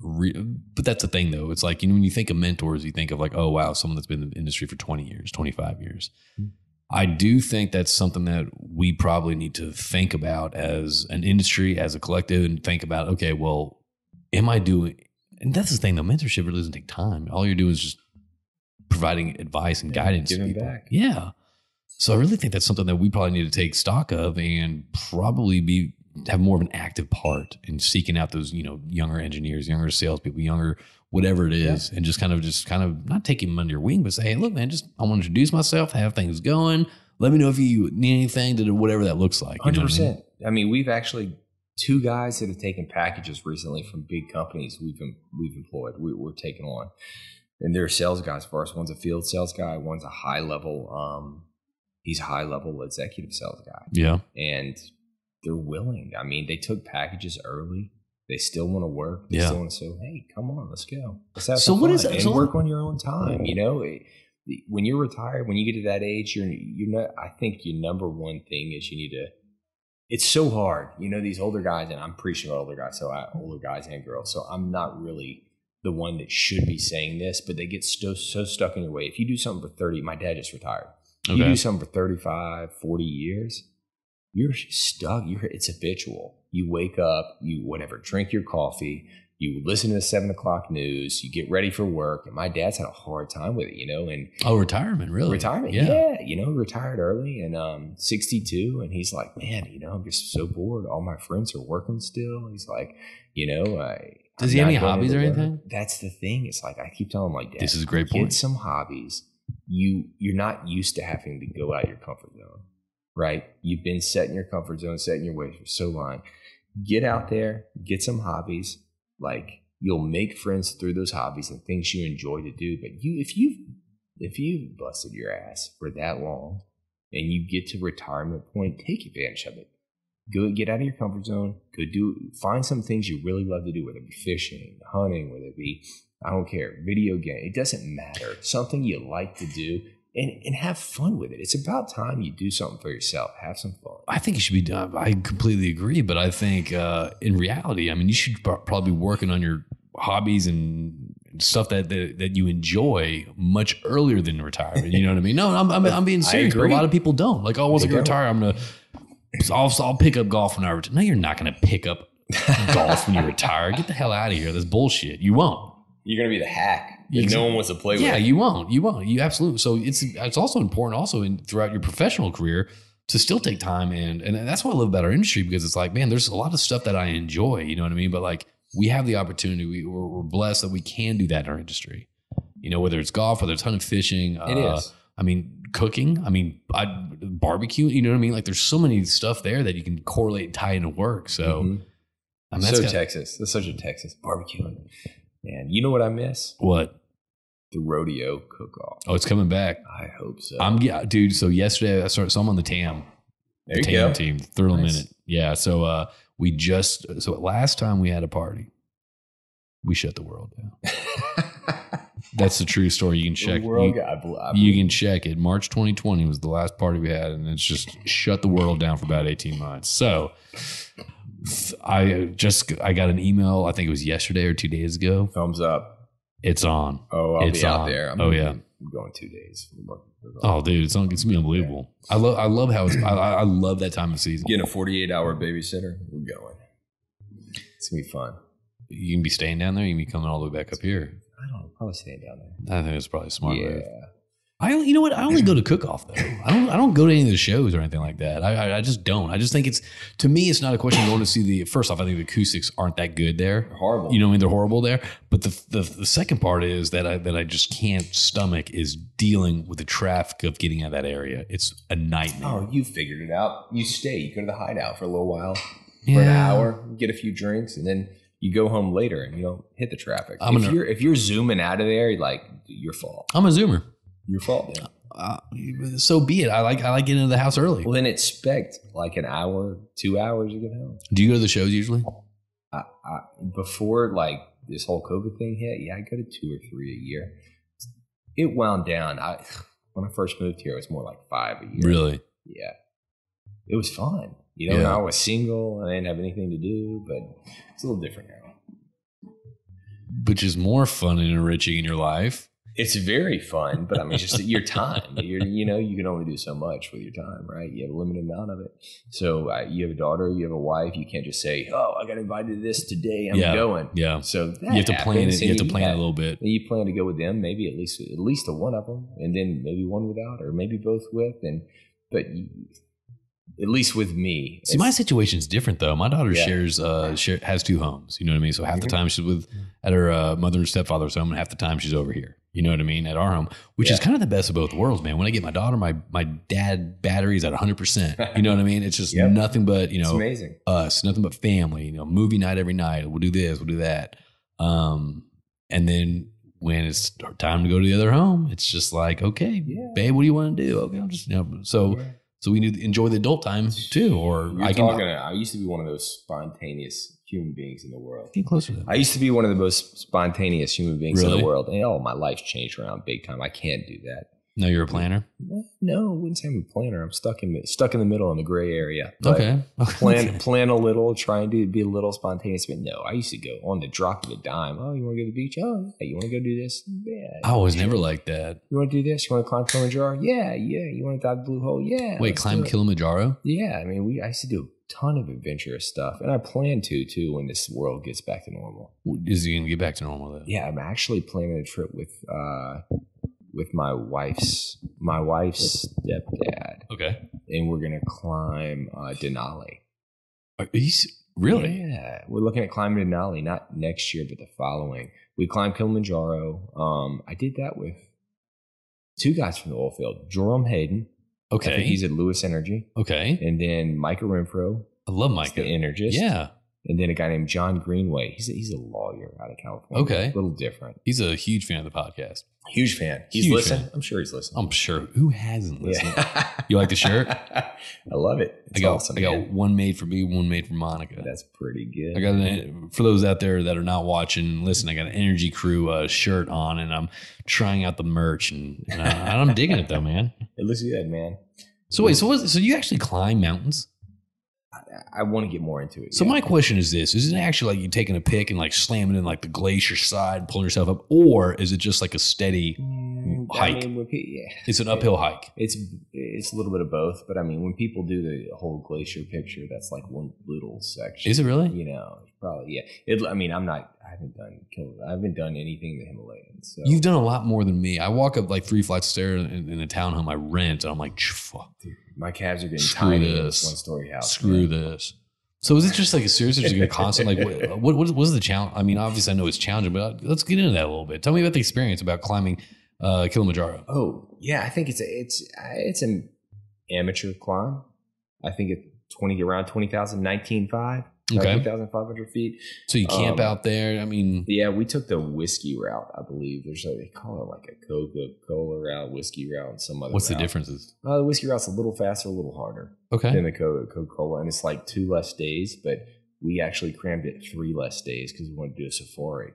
re- but that's the thing though. It's like you know when you think of mentors, you think of like, oh wow, someone that's been in the industry for twenty years, twenty five years. Hmm. I do think that's something that we probably need to think about as an industry, as a collective, and think about. Okay, well, am I doing? And that's the thing though. Mentorship really doesn't take time. All you're doing is just providing advice and guidance to giving people. back. Yeah. So I really think that's something that we probably need to take stock of and probably be have more of an active part in seeking out those, you know, younger engineers, younger salespeople, younger whatever it is, and just kind of just kind of not taking them under your wing, but say, hey, look, man, just I want to introduce myself, have things going. Let me know if you need anything to do whatever that looks like. you know hundred I mean? percent. I mean, we've actually two guys that have taken packages recently from big companies we've we've employed. We, we're taking on, and they're sales guys for us. One's a field sales guy. One's a high level. Um, he's a high level executive sales guy, Yeah. and they're willing. I mean, they took packages early. They still want to work. They Yeah. still want to say, "Hey, come on, let's go. Let's have So what fun is that- and so- work on your own time." You oh. know, It- when you're retired, when you get to that age, you're you're not. I think your number one thing is you need to it's so hard. You know, these older guys, and I'm preaching about older guys, so I, older guys and girls. So I'm not really the one that should be saying this, but they get so, so stuck in your way. If you do something for 30, my dad just retired. You do something for 35, 40 years, you're stuck. You're, it's habitual. You wake up, you whatever, drink your coffee, you listen to the seven o'clock news, you get ready for work. And my dad's had a hard time with it, you know, and Oh, retirement, really? retirement. Yeah. You know, retired early and um 62. And he's like, man, you know, I'm just so bored. All my friends are working still. He's like, you know, I. Does I'm he have any hobbies or work." anything? That's the thing. It's like I keep telling my dad, This is a great get point. some hobbies. You you're not used to having to go out your comfort zone, right? You've been set in your comfort zone, set in your ways for so long. Get out there, get some hobbies. Like you'll make friends through those hobbies and things you enjoy to do. But you, if you if you've busted your ass for that long and you get to retirement point, take advantage of it. Go get out of your comfort zone. Go do find some things you really love to do, whether it be fishing, hunting, whether it be I don't care, video game. It doesn't matter. Something you like to do and, and have fun with it. It's about time you do something for yourself. Have some fun. I think it should be done. I completely agree, but I think uh, in reality, I mean, you should probably be working on your hobbies and stuff that, that that you enjoy much earlier than retirement. You know what I mean? No, I'm I'm, I'm being serious. A lot of people don't. Like, oh, once I They get don't. retired, I'm gonna. I'll, I'll pick up golf when I retire. No, you're not gonna pick up golf when you retire. Get the hell out of here. That's bullshit. You won't. You're gonna be the hack that no one wants to play Yeah, with. you won't. You won't. You absolutely. So it's it's also important also in throughout your professional career to still take time and and that's what I love about our industry because it's like man, there's a lot of stuff that I enjoy. You know what I mean? But like we have the opportunity. We, we're, we're blessed that we can do that in our industry. You know, whether it's golf, whether it's hunting, fishing. It uh, is. I mean, cooking. I mean, I, barbecue. You know what I mean? Like, there's so many stuff there that you can correlate and tie into work. So, Mhm. I mean, that's so got- Texas. That's such a Texas barbecuing. Man, you know what I miss? what? The rodeo cook off. Oh, it's coming back. I hope so. I'm yeah, dude. So yesterday I started. So I'm on the TAM. there the you TAM go. team, Thrill Nice. Minute. Yeah. So uh, we just so last time we had a party, we shut the world down. That's the true story. You can check. The world you, got- I bel- I you can check it. March 2020 was the last party we had, and it's just shut the world down for about 18 months. So I just I got an email. I think it was yesterday or two days ago. thumbs up. It's on. Oh, I'll It's be out on. there. I'm Oh, yeah. I'm going two days. Oh, dude, it's on. It's gonna be unbelievable. I love. I love how it's. I, I love that time of season. Getting a 48 hour babysitter. We're going. It's gonna be fun. You can be staying down there. You can be coming all the way back up here. I don't know. Probably staying down there. I think it's probably smart yeah. move. I, only- you know what? I only go to cook off though. I don't. I don't go to any of the shows or anything like that. I, I, I just don't. I just think it's to me, it's not a question of going to see the. First off, I think the acoustics aren't that good there. Horrible. You know, what I mean, they're horrible there. But the, the the second part is that I that I just can't stomach is dealing with the traffic of getting out of that area. It's a nightmare. Oh, you figured it out. You stay. You go to the hideout for a little while, for an hour, get a few drinks, and then you go home later and you don't hit the traffic. I'm if gonna- you're if you're zooming out of there, like your fault. I'm a zoomer. Your fault. Man. Uh, so be it. I like I like getting into the house early. Well, then expect like an hour, two hours to get home. Do you go to the shows usually? I, I, before like this whole COVID thing hit, yeah, I go to two or three a year. It wound down. I when I first moved here, it was more like five a year. Really? Yeah, it was fun. You know, Yeah. I was single and I didn't have anything to do, but it's a little different now. Which is more fun and enriching in your life. It's very fun, but I mean, just your time. You're, you know, you can only do so much with your time, right? You have a limited amount of it. So uh, you have a daughter, you have a wife. You can't just say, "Oh, I got invited to this today. I'm Yeah. going." Yeah. So You have to plan it. You have to plan a little bit. You plan to go with them, maybe at least at least a one of them, and then maybe one without, or maybe both with. And but you, at least with me, See, my situation's different though. My daughter Yeah. shares uh share, has two homes. You know what I mean? So half the Mhm. time she's with at her uh, mother and stepfather's home, and half the time she's over here. You know what I mean? At our home, which is kind of the best of both worlds, man. When I get my daughter, my my dad battery is at 100. percent You know what I mean? It's just Yep. nothing but you it's know amazing. us, nothing but family. You know, movie night every night. We'll do this, we'll do that. Um, and then when it's time to go to the other home, it's just like, okay, Yeah. babe, what do you want to do? Okay, I'm just you know. So Yeah. so we need to enjoy the adult time too, or You're I can talking. I used to be one of those spontaneous human beings in the world. get closer. I used to be one of the most spontaneous human beings in the world, and oh, my life's changed around big time. I can't do that. No, you're a planner. No, I wouldn't say I'm a planner. I'm stuck in stuck in the middle in the gray area. But Okay. Plan plan a little, trying to be a little spontaneous. But no, I used to go on the drop of a dime. Oh, you want to go to the beach? Oh, yeah. You want to go do this? Yeah. I was never like that. You want to do this? You want to climb Kilimanjaro? Yeah, yeah. You want to dive the blue hole? Yeah. Wait, climb. Kilimanjaro? Yeah, I mean, we I used to do a ton of adventurous stuff, and I plan to too when this world gets back to normal. Is he gonna get back to normal though? Yeah, I'm actually planning a trip with uh with my wife's my wife's stepdad, Okay. and we're gonna climb uh, Denali. Are you s- really? Yeah, we're looking at climbing Denali not next year, but the following. We climbed Kilimanjaro. Um, I did that with two guys from the oil field, Jerome Hayden. I think Okay. he's at Lewis Energy, Okay. and then Micah Renfro, I love Micah. the Energist. Yeah. And then a guy named John Greenway. He's a, he's a lawyer out of California. Okay. a little different. He's a huge fan of the podcast. Huge fan. He's Huge listening. fan. I'm sure he's listening. I'm sure. Who hasn't listened? yeah. You like the shirt? I love it. It's I got, awesome. I got man. one made for me, one made for Monica. That's pretty good. I got an, for those out there that are not watching, listen, I got an Energy Crue uh, shirt on, and I'm trying out the merch, and, and, I, and I'm digging it though, man. It looks good, man. So wait, so what, so you actually climb mountains? I, want to get more into it. So yeah. my question is this: Is it actually like you taking a pick and like slamming in like the glacier side, pulling yourself up, or is it just like a steady? Mm, hike. I mean, pe- yeah, It's an uphill hike. It's it's a little bit of both, but I mean, when people do the whole glacier picture, that's like one little section. Is it really? You know, probably yeah. It, I mean, I'm not. I haven't done. I haven't done anything in the Himalayas. So. You've done a lot more than me. I walk up like three flights of stairs in, in a townhome I rent, and I'm like, fuck, My calves are getting Screw tiny in this. one story house. screw man. this. So is it just like a serious, just a constant, like what, what, what is the challenge? I mean, obviously I know it's challenging, but let's get into that a little bit. Tell me about the experience about climbing uh, Kilimanjaro. Oh yeah, I think it's a, it's it's an amateur climb. I think it's twenty around 20,000, 19,500, Okay. 19,500 feet. So you camp Um, out there. I mean, Yeah, we took the whiskey route. I believe there's a they call it like a Coca Cola route, whiskey route, and some other. what's the differences? Uh, the whiskey route's a little faster, a little harder Okay. than the Coca Cola, and it's like two less days. But we actually crammed it three less days because we wanted to do a safari.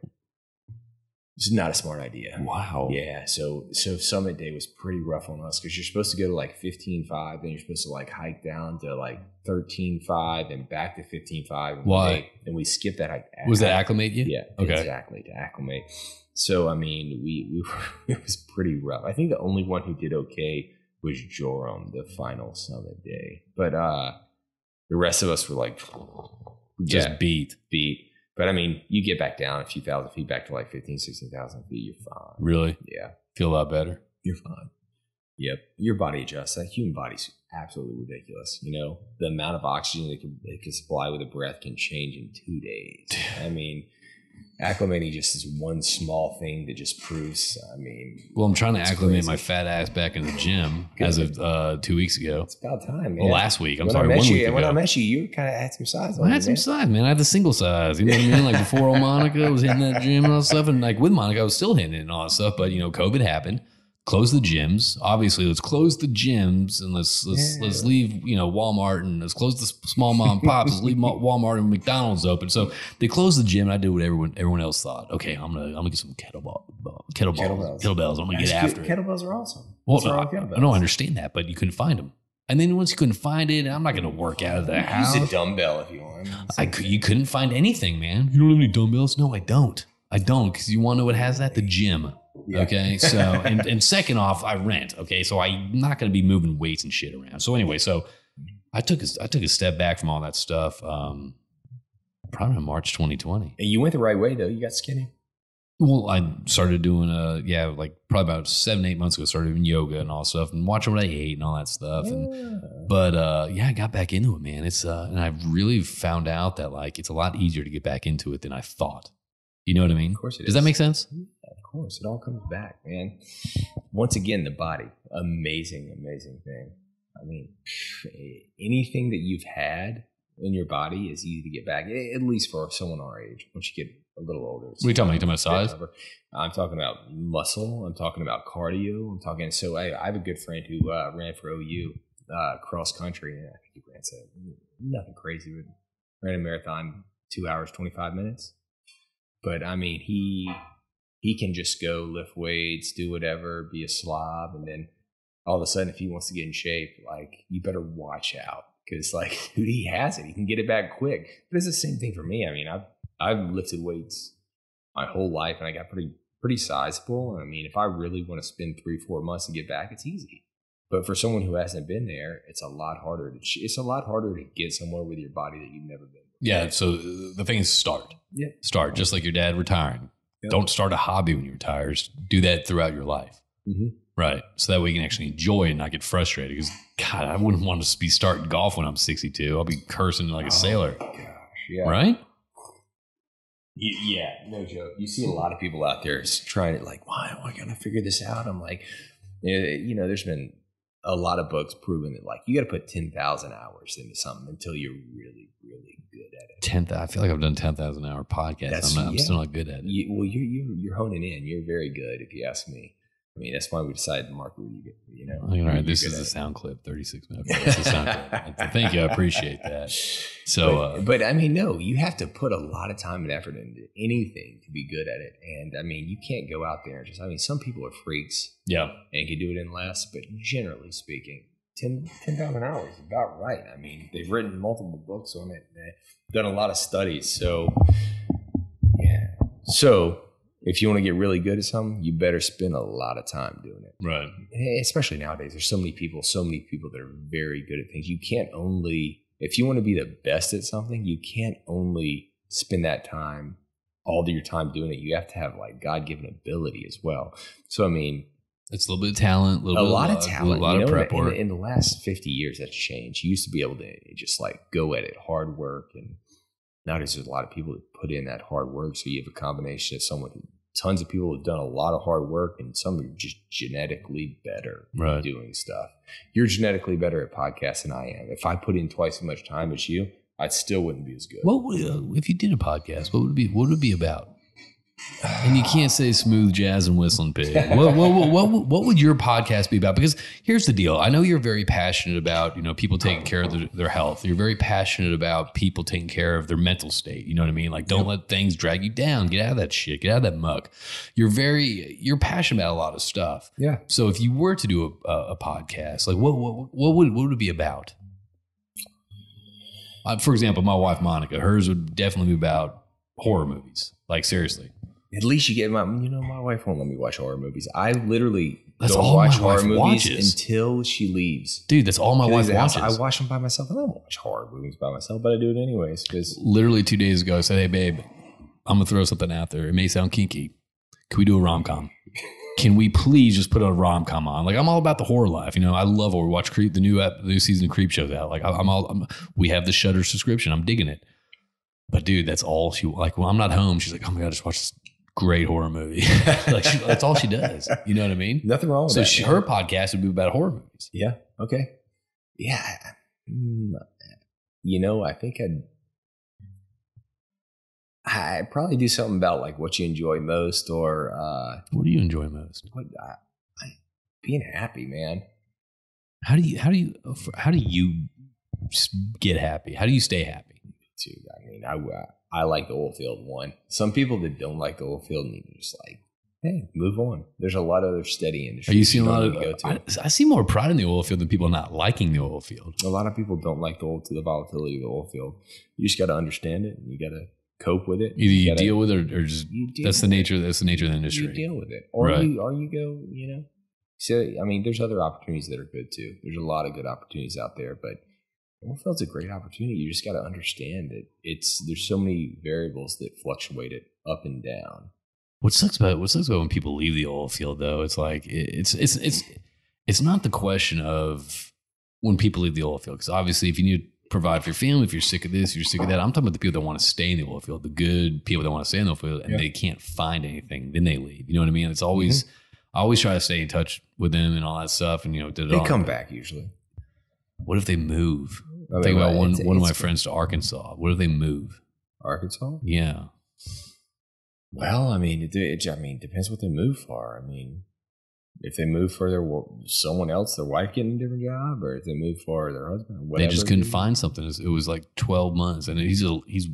It's not a smart idea. Wow. Yeah, so so summit day was pretty rough on us because you're supposed to go to like fifteen five, then you're supposed to like hike down to like thirteen five and back to fifteen five. And Why? We, and we skipped that hike. Was that acclimate you? Yeah, Okay. exactly to acclimate. So I mean, we we were, it was pretty rough. I think the only one who did okay was Jerome, the final summit day. But uh the rest of us were like Just yeah, beat. beat. But I mean, you get back down a few thousand feet back to like 15, 16,000 feet, you're fine. Really? Yeah, Feel a lot better. you're fine. Yep, your body adjusts. That human body's absolutely ridiculous. You know, the amount of oxygen that can, it can supply with a breath can change in two days. I mean, acclimating just is one small thing that just proves. I mean, Well, I'm trying to acclimate crazy. my fat ass back in the gym as of uh, two weeks ago. it's about time, man. Well, last week. I'm when sorry, one you, week and when I met you, you kind of had some size on I you, had some man. size, man. I had the single size. You know what I mean? Like before old Monica was hitting that gym and all that stuff. And like with Monica, I was still hitting it and all that stuff. But you know, COVID happened. Close the gyms. Obviously, let's close the gyms and let's let's Yeah. let's leave you know Walmart and let's close the small mom and pops. let's leave Walmart and McDonald's open. So they closed the gym and I did what everyone everyone else thought. Okay, I'm gonna I'm gonna get some kettlebell kettlebells Kettlebells. kettlebells. I'm gonna get after it. Kettlebells are awesome. Well, wrong I, with kettlebells? I know I understand that, but you couldn't find them. And then once you couldn't find it, I'm not going to work out of the house. Use a dumbbell if you want. I could, you couldn't find anything, man. You don't have any dumbbells? No, I don't. I don't because you want to know what has that? The gym. Yeah. Okay. So, and, and second off, I rent. Okay. So I'm not going to be moving weights and shit around. So anyway, so I took a, I took a step back from all that stuff. Um, probably in March 2020. And you went the right way though. You got skinny. Well, I started doing uh yeah, like probably about seven, eight months ago, started doing yoga and all stuff and watching what I ate and all that stuff. And but uh yeah, I got back into it, man. It's uh and I've really found out that like it's a lot easier to get back into it than I thought. You know what I mean? Of course it Does That make sense? Of course, it all comes back, man. Once again, the body, amazing, amazing thing. I mean, anything that you've had in your body is easy to get back. At least for someone our age. Once you get a little older, it's What are you talking about? You talking about size? I'm talking about muscle. I'm talking about cardio. I'm talking. So I, I have a good friend who uh, ran for OU uh, cross country. And I think he ran so nothing crazy, but ran a marathon two hours twenty five minutes. But I mean, he he can just go lift weights, do whatever, be a slob, and then all of a sudden, if he wants to get in shape, like you better watch out because like dude, he has it. He can get it back quick. But it's the same thing for me. I mean, I've I've lifted weights my whole life, and I got pretty pretty sizable. I mean, if I really want to spend three four months and get back, it's easy. But for someone who hasn't been there, it's a lot harder. To, it's a lot harder to get somewhere with your body that you've never been. Yeah. So uh, the thing is, start. Yeah. Start just like your dad retiring. Yep. Don't start a hobby when you retire. Do that throughout your life. Mm-hmm. Right. So that way you can actually enjoy and not get frustrated. Because God, I wouldn't want to be starting golf when I'm 62. I'll be cursing like a sailor. Oh, gosh, yeah. Right. Yeah, no joke. You see a lot of people out there trying to like, why am I going to figure this out? I'm like, eh, you know, there's been a lot of books proving that like you got to put ten thousand hours into something until you're really, really good at it. 10th. I feel like I've done 10,000 hour podcast. That's- I'm, not, I'm still not good at it. You, well, you you you're honing in. You're very good, if you ask me. I mean, that's why we decided to market with you. You know, All right. You're This is a sound clip, 36 minutes. It's a sound clip. Thank you. I appreciate that. So, but, uh, but I mean, no, you have to put a lot of time and effort into anything to be good at it. And I mean, you can't go out there and just, I mean, some people are freaks yeah. and can do it in less, but generally speaking, 10 10,000 hours about right. I mean, they've written multiple books on it, they've done a lot of studies. So, yeah. So, if you want to get really good at something, you better spend a lot of time doing it Right. Eh, especially nowadays there's so many people so many people that are very good at things you can't only if you want to be the best at something you can't only spend that time all of your time doing it you have to have like god-given ability as well so i mean It's a little bit of talent, a a bit lot of talent a lot you of prep in, work. in, in the last 50 years that's changed you used to be able to just like go at it hard work and nowadays there's a lot of people that put in that hard work so you have a combination of someone tons of people have done a lot of hard work and some are just genetically better right. doing stuff. You're genetically better at podcasts than I am. If I put in twice as much time as you, I still wouldn't be as good. What would, uh, if you did a podcast? What would it be? What would it be about? And you can't say smooth jazz and whistling pig. What, what, what, what, would- what would your podcast be about? Because here's the deal. I know you're very passionate about you know people taking care of their, their health. You're very passionate about people taking care of their mental state. You know what I mean? Like don't let things drag you down. Get out of that shit. Get out of that muck. You're very you're passionate about a lot of stuff. Yeah. So if you were to do a, a, a podcast, like what, what what would what would it be about? Uh, for example, my wife Monica, hers would definitely be about horror movies. Like seriously, At least you get my, you know, my wife won't let me watch horror movies. I literally That's don't all watch my horror wife movies watches. until she leaves. dude, that's all my wife leaves the house. watches. I watch them by myself. and I don't watch horror movies by myself, but I do it anyways because Literally two days ago, I said, "Hey, babe, I'm gonna throw something out there. It may sound kinky. Can we do a rom com? Can we please just put a rom com on? Like I'm all about the horror life. You know, I love horror. Watch Creep, the new ep- the new season of Creepshow's out. Like I'm all. I'm, we have the Shudder subscription. I'm digging it. But dude, that's all she like. Well, I'm not home, she's like, "Oh my god, just watch this great horror movie." like she, that's all she does. You know what I mean? nothing wrong with So that. her podcast would be about horror movies. Yeah. Okay. Yeah. Mm, You know, I think I'd I'd probably do something about like what you enjoy most or uh What do you enjoy most? what I, I, being happy, man. How do you how do you how do you get happy? How do you stay happy? Too. I mean, I uh, I like the oil field one. Some people that don't like the oil field need to just like, hey, move on. There's a lot of other steady industries. Are you seeing a lot of? go to. I, I see more pride in the oil field than people not liking the oil field. a lot of people don't like the to the volatility of the oil field. You just got to understand it. and You got to cope with it. Either you gotta- deal with it or, or just that's the with it. nature. That's the nature of the industry. you deal with it, or Right. you or you go, you know. So I mean, there's other opportunities that are good too. There's a lot of good opportunities out there, but Oilfield's a great opportunity. You just got to understand it. It's there's so many variables that fluctuate it up and down. What sucks about what sucks about when people leave the oil field though? It's like it- it's it's it's it's not the question of when people leave the oil field because obviously if you need to provide for your family, if you're sick of this, you're sick of that. I'm talking about the people that want to stay in the oil field, the good people that want to stay in the oil field, and Yeah. they can't find anything, then they leave. You know what I mean? It's always mm-hmm. I always try to stay in touch with them and all that stuff, and you know, They come back usually. What if they move? I mean, Think about one it's- one of my friends to Arkansas. Where do they move? Arkansas. Yeah, Well, I mean, it, it, I mean, depends what they move for. I mean, if they move for their someone else, their wife getting a different job, or if they move for their husband, whatever. they just couldn't find something. It was, like twelve months, and he's a, he's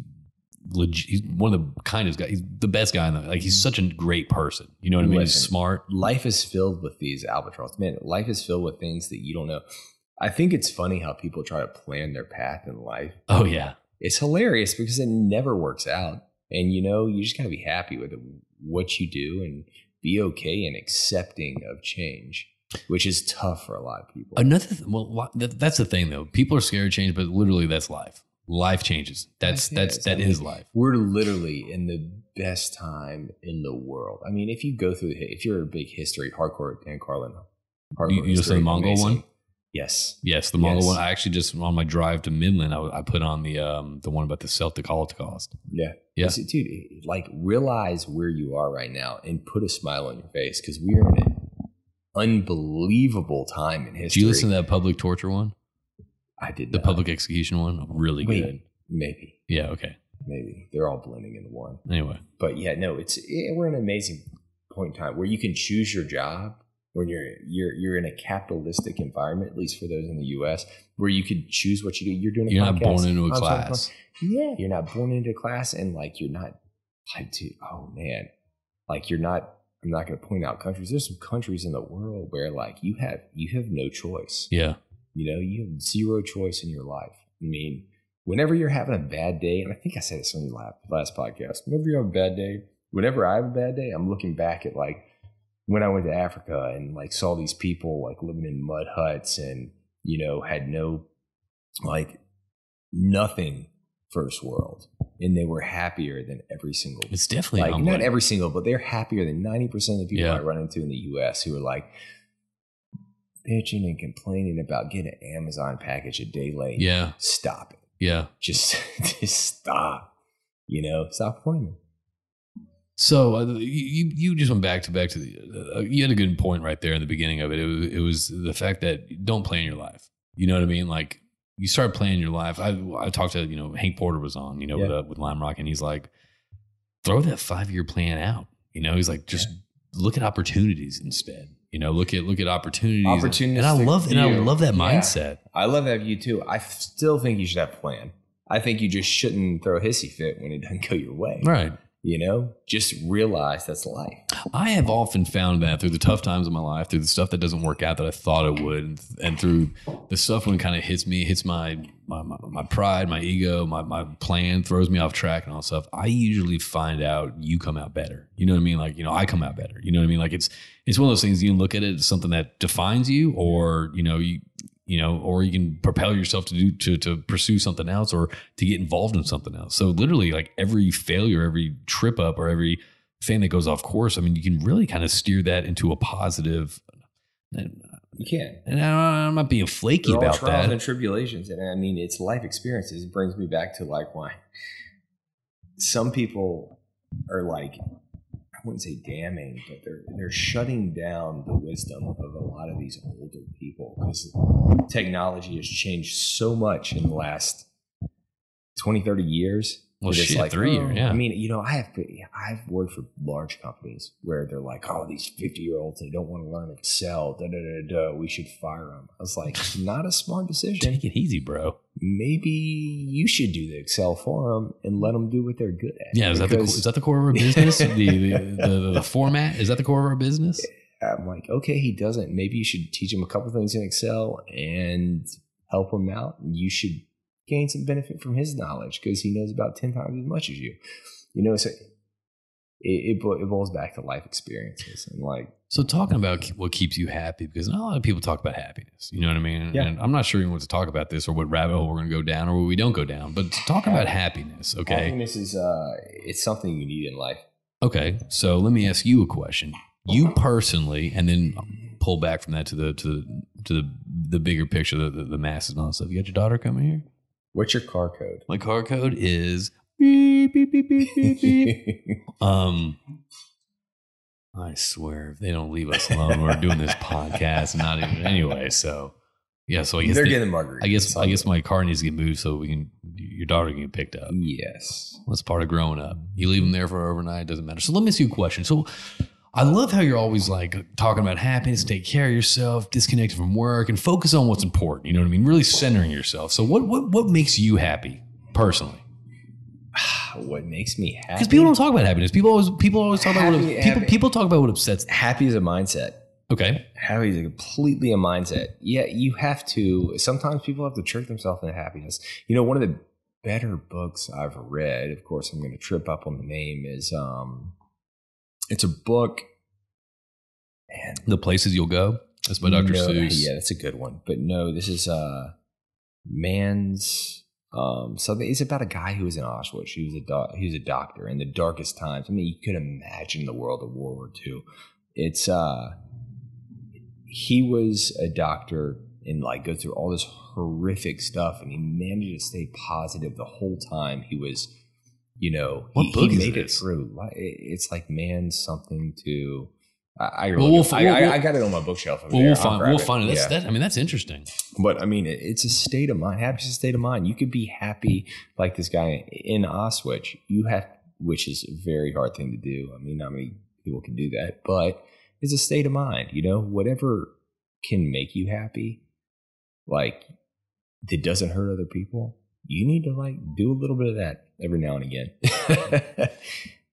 legit. He's one of the kindest guys. He's the best guy in the like. He's such a great person. You know what I mean? He's smart. life is filled with these albatross. Man, life is filled with things that you don't know. I think it's funny how people try to plan their path in life. Oh yeah, It's hilarious because it never works out. And you know, you just gotta be happy with what you do and be okay and accepting of change, which is tough for a lot of people. another. Th- well, that's the thing though. People are scared of change, but literally that's life. Life changes. That's that's that I mean, is life. We're literally in the best time in the world. I mean, if you go through, if you're a big history, hardcore Dan Carlin, hardcore You- you to history, the Mongol amazing. one? Yes. Yes, the Mongol Yes. one. I actually just on my drive to Midland, I, I put on the um the one about the Celtic Holocaust. Yeah. Yeah. Listen, dude, like realize where you are right now and put a smile on your face because we are in an unbelievable time in history. Did you listen to that public torture one? I did The not. public execution one? Really Wait. good. Maybe, Yeah, okay. maybe they're all blending into one. Anyway. But yeah, no, it's yeah, we're in an amazing point in time where you can choose your job when you're you're you're in a capitalistic environment, at least for those in the U.S., where you could choose what you do. You're doing. A You're not born into a I'm sorry, class. Yeah, you're not born into a class, and like you're not like to. Oh man, like you're not. I'm not going to point out countries. There's some countries in the world where like you have you have no choice. Yeah. You know, you have zero choice in your life. I mean, whenever you're having a bad day, and I think I said this on your last, last podcast, whenever you have a bad day, whenever I have a bad day, I'm looking back at like when I went to Africa and like saw these people like living in mud huts and, you know, had no, like, nothing first world. And they were happier than every single It's definitely like humbling. not every single, but they're happier than ninety percent of the people Yeah. I run into in the U.S. who are like bitching and complaining about getting an Amazon package a day late. Yeah. stop it. Yeah. Just, just stop. You know, stop complaining. So uh, you you just went back to back to the. Uh, you had a good point right there in the beginning of it. It was, it was the fact that don't plan your life. You know what I mean? Like you start planning your life. I I talked to you know Hank Porter was on you know with uh, with Lime Rock and he's like, throw that five year plan out. You know he's like just look at opportunities instead. You know look at look at opportunities. and, and I love and I love that Yeah. mindset. I love that view too. I still think you should have a plan. I think you just shouldn't throw a hissy fit when it doesn't go your way. Right. You know, just realize that's life. I have often found that through the tough times of my life, through the stuff that doesn't work out that I thought it would, and, through the stuff when kind of hits me, hits my my, my my pride, my ego, my my plan, throws me off track and all stuff. I usually find out you come out better. You know what I mean? Like you know, I come out better. You know what I mean? Like it's it's one of those things you look at it as something that defines you, or you know you you know, or you can propel yourself to do to to pursue something else or to get involved in something else. So literally, like every failure, every trip up, or every thing that goes off course, I mean, you can really kind of steer that into a positive. And, You can. and I'm not being flaky They're all about trials that. and tribulations, and I mean, it's life experiences. It brings me back to like why some people are like, I wouldn't say damning, but they're they're shutting down the wisdom of a lot of these older people because technology has changed so much in the last 20, 30 years. Well, that it's shit, three years, oh. yeah. I mean, you know, I have I've worked for large companies where they're like, oh, these fifty year olds they don't want to learn Excel. Da da da da. We should fire them. I was like, not a smart decision. Take it easy, bro. Maybe you should do the Excel for them and let them do what they're good at. Yeah, is that the is that the core of our business? the, the, the the format is that the core of our business? I'm like, okay, he doesn't. Maybe you should teach him a couple things in Excel and help him out. You should gain some benefit from his knowledge because he knows about 10 times as much as you. You know, so it, it, bo- it boils back to life experiences. And like, So talking about what keeps you happy, because not a lot of people talk about happiness. You know what I mean? Yeah. And I'm not sure even what to talk about this or what rabbit hole we're going to go down or what we don't go down. But talking about happiness, okay? happiness is, uh, it's something you need in life. Okay, so let me ask you a question. You personally, and then pull back from that to the to the to the, the bigger picture, the, the, the masses and all that stuff. You got your daughter coming here. What's your car code? My car code is beep beep beep beep beep beep. Um, I swear, if they don't leave us alone, we're doing this podcast and not even anyway. So, yeah. So I guess They're they- getting margaritas. I guess I guess my car needs to get moved so we can your daughter can get picked up. Yes. That's part of growing up. You leave them there for overnight, doesn't matter. So let me ask you a question. So I love how you're always like talking about happiness, take care of yourself, disconnect from work, and focus on what's important. You know what I mean? Really centering yourself. So what what what makes you happy personally? what makes me happy? Because people don't talk about happiness. People always people always talk about what people happy- people talk about what upsets. them. happy is a mindset. Okay, Happy is a completely a mindset. Yeah, you have to. Sometimes people have to trick themselves into happiness. You know, one of the better books I've read. Of course, I'm going to trip up on the name. Is um, it's a book. And the places you'll go. That's by Dr. no, Seuss. Yeah, that's a good one. But no, this is uh, man's um something. It's about a guy who was in Auschwitz. He was a doc, he was a doctor in the darkest times. I mean, you could imagine the world of World War II. It's uh, he was a doctor and like go through all this horrific stuff, and he managed to stay positive the whole time. He was, you know, What he, book he made it through. It's like man something to. I, I, Well, we'll I, we'll- I, I got it on my bookshelf. Well, find we'll it. find it. That's Yeah. that. I mean, that's interesting. But I mean, it- it's a state of mind. Happy is a state of mind. You could be happy like this guy in Auschwitz. You have, which is a very hard thing to do. I mean, not many people can do that, but it's a state of mind. You know, whatever can make you happy, like that doesn't hurt other people. You need to like do a little bit of that every now and again.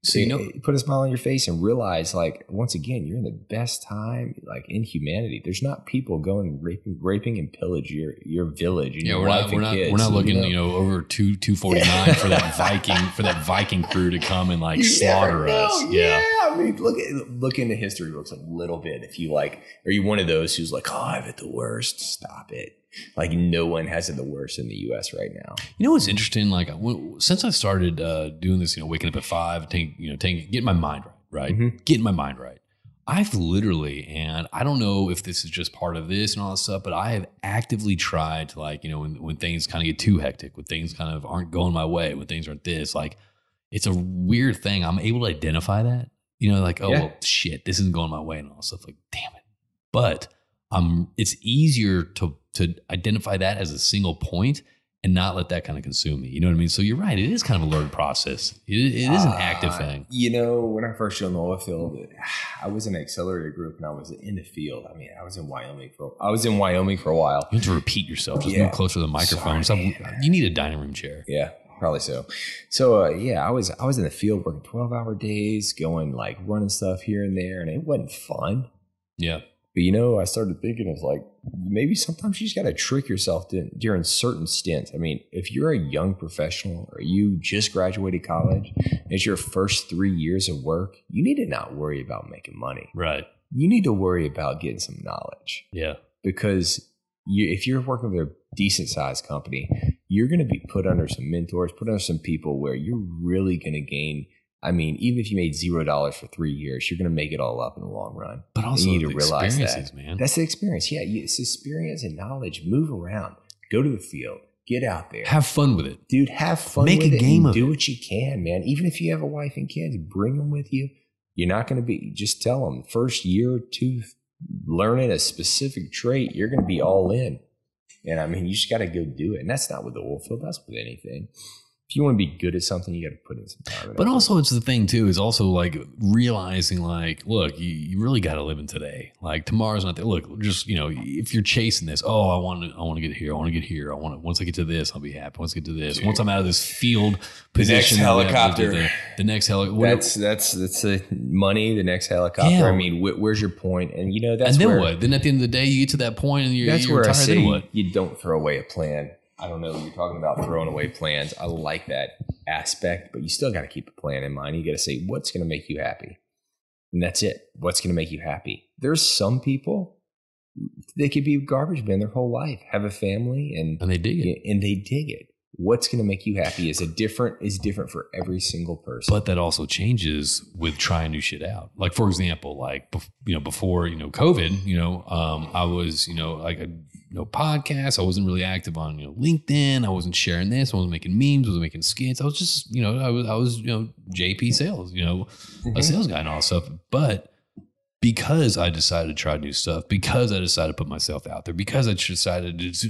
So you know, put a smile on your face and realize, like, once again, you're in the best time, like in humanity. There's not people going raping, raping and pillage your your village and yeah, we're not we're not kids. we're not looking, know? you know, over two two forty nine for that Viking for that Viking crew to come and like You slaughter us. Yeah. I mean, look at look into history books a little bit. If you like, are you one of those who's like, oh, I've had the worst? Stop it. Like, no one has it the worst in the U.S. right now. You know what's interesting? Like since I started uh, doing this, you know, waking up at five, taking, you know, taking, getting my mind right, right, Mhm. getting my mind right. I've literally, and I don't know if this is just part of this and all that stuff, but I have actively tried to like, you know, when when things kind of get too hectic, when things kind of aren't going my way, when things aren't this, like, it's a weird thing. I'm able to identify that, you know, like, oh Yeah. well, shit, this isn't going my way and all that stuff. Like, damn it. But um, it's easier to to identify that as a single point and not let that kind of consume me. You know what I mean? So you're right. It is kind of a learned process. It, it is an active Uh, thing. You know, when I first joined the oil field, I was in an accelerator group and I was in the field. I mean, I was in Wyoming for I was in Wyoming for a while. You have to repeat yourself. Just Yeah. move closer to the microphone. Sorry. You need a dining room chair. Yeah, probably so. So uh, yeah, I was I was in the field working twelve hour days, going like running stuff here and there, and it wasn't fun. Yeah. But you know, I started thinking of like maybe sometimes you just got to trick yourself to, during certain stints. I mean, if you're a young professional or you just graduated college, and it's your first three years of work, you need to not worry about making money. Right. You need to worry about getting some knowledge Yeah. because you, if you're working with a decent sized company, you're going to be put under some mentors, put under some people where you're really going to gain. I mean, even if you made zero dollars for three years, you're going to make it all up in the long run. But also need the to realize that. man. That's the experience. Yeah, you, it's experience and knowledge. Move around, go to the field, get out there, Have fun with it. dude. Have fun. Make a game of do it. Do what you can, man. Even if you have a wife and kids, bring them with you. You're not going to be. Just tell them first year or two, learning a specific trait, you're going to be all in. And I mean, you just got to go do it. And that's not with the oil field. That's with anything. If you want to be good at something, you got to put in some time. But also, it's the thing too is also like realizing like, look, you, you really got to live in today. Like tomorrow's not there. Look, just you know, if you're chasing this, oh, I want to, I want to get here, I want to get here, I want to. Once I get to this, I'll be happy. Once I get to this, once I'm out of this field position, helicopter. the, the next helicopter. that's that's that's the money. The next helicopter. Yeah. I mean, wh- where's your point? And you know that's and then where, what? Then at the end of the day, you get to that point and you're, That's you're where I tired. say Then what? you don't throw away a plan. I don't know. You're talking about throwing away plans. I like that aspect, but you still got to keep a plan in mind. You got to say what's going to make you happy, and that's it. What's going to make you happy? There's some people they could be garbage man their whole life, have a family, and And they dig it. and they dig it. What's going to make you happy is a different is different for every single person. But that also changes with trying new shit out. Like for example, like you know before you know COVID, you know, um, I was you know like a you know podcast. I wasn't really active on you know LinkedIn. I wasn't sharing this. I wasn't making memes. I wasn't making skits. I was just you know I was I was you know JP sales. You know a mm-hmm. sales guy and all that stuff. But because I decided to try new stuff, because I decided to put myself out there, because I decided to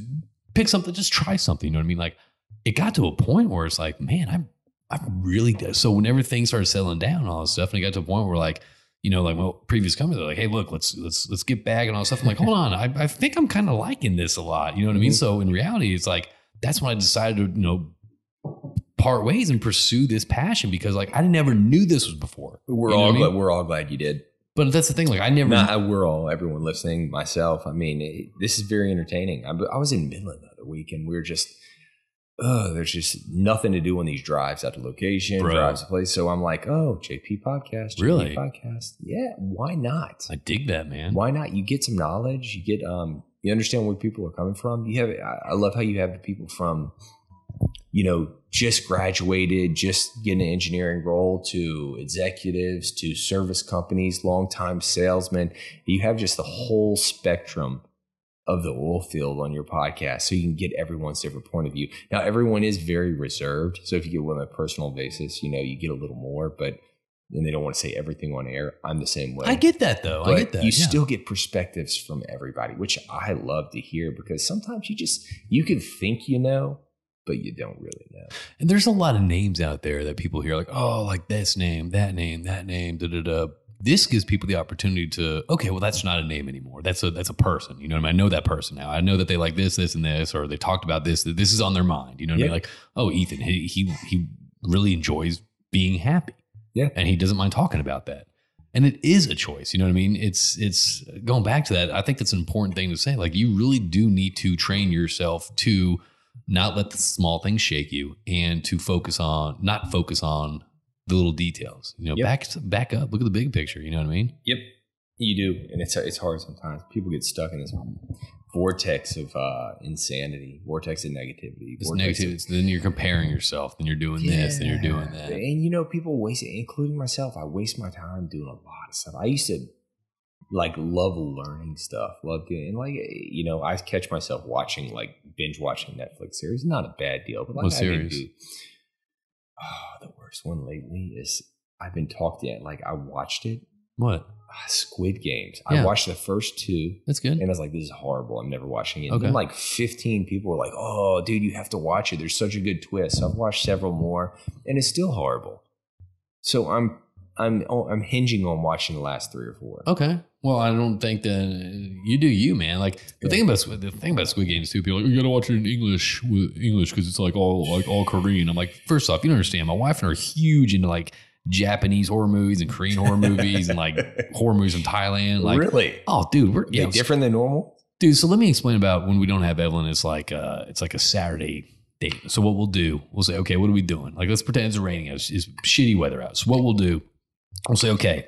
pick something, just try something. You know what I mean? Like it got to a point where it's like, man, I'm I'm really so whenever things started settling down all this stuff, and it got to a point where like, you know, like well, previous companies are like, hey, look, let's let's let's get back and all stuff. I'm like, hold on, I, I think I'm kind of liking this a lot. You know what I mean? Mhm. So in reality, it's like that's when I decided to, you know, part ways and pursue this passion because like I never knew this was before. We're You know all what I glad. mean? We're all glad you did. But that's the thing. Like I never. Not, we're all everyone listening. Myself. I mean, it, this is very entertaining. I, I was in Midland the other week, and we are just. Oh, there's just nothing to do on these drives out to location, Bro. drives to place. So I'm like, oh, JP podcast, JP Really? podcast. Yeah, why not? I dig that, man. Why not? You get some knowledge. You get um, you understand where people are coming from. You have. I I love how you have the people from, you know, just graduated, just getting an engineering role, to executives, to service companies, longtime salesmen. You have just the whole spectrum of the oil field on your podcast, so you can get everyone's different point of view. Now, everyone is very reserved, so if you get one on a personal basis, you know, you get a little more, but. And they don't want to say everything on air. I'm the same way I get that though. I get that. you yeah. still get perspectives from everybody, which I love to hear because sometimes you just you can think you know, but you don't really know. And there's a lot of names out there that people hear, like, oh, like this name, that name, that name, da da da. This gives people the opportunity to, okay, well, that's not a name anymore. That's a that's a person. You know what I mean? I know that person now. I know that they like this, this, and this, or they talked about this. That this is on their mind. You know what I mean? Like, oh, Ethan, he he he really enjoys being happy. Yeah. and he doesn't mind talking about that. And it is a choice. You know what I mean? It's it's going back to that. I think that's an important thing to say. Like, you really do need to train yourself to not let the small things shake you and to focus on not focus on the little details you know Yep. back back up look at the big picture you know what i mean Yep, you do, and it's it's hard sometimes. People get stuck in this vortex of uh, insanity, vortex of negativity, this vortex of- negative then you're comparing yourself then you're doing this then you're doing that And you know, people waste including myself. I waste my time doing a lot of stuff. I used to like love learning stuff, love doing, and like you know, I catch myself watching like binge watching Netflix series. Not a bad deal, but like What I series? do. Oh, the worst one lately is I've been talked in. Like I watched it, what ah, Squid Games. Yeah. I watched the first two. that's good And I was like, this is horrible. I'm never watching it. And Okay. then like 15 people were like, oh, dude, you have to watch it. There's such a good twist. So I've watched several more and it's still horrible. So I'm I'm oh, I'm hinging on watching the last three or four. okay well i don't think that you do you man like the Yeah. thing about Squid- the thing about squid games too people are like you gotta watch it in english with english because it's like all like all korean i'm like first off you don't understand my wife and I are huge into like japanese horror movies and korean horror movies and like horror movies from thailand like really? oh dude we're yeah, different than normal? dude so let me explain about when we don't have evelyn it's like uh it's like a saturday date so what we'll do we'll say okay what are we doing like let's pretend it's raining out it's, it's shitty weather out so what we'll do we'll say okay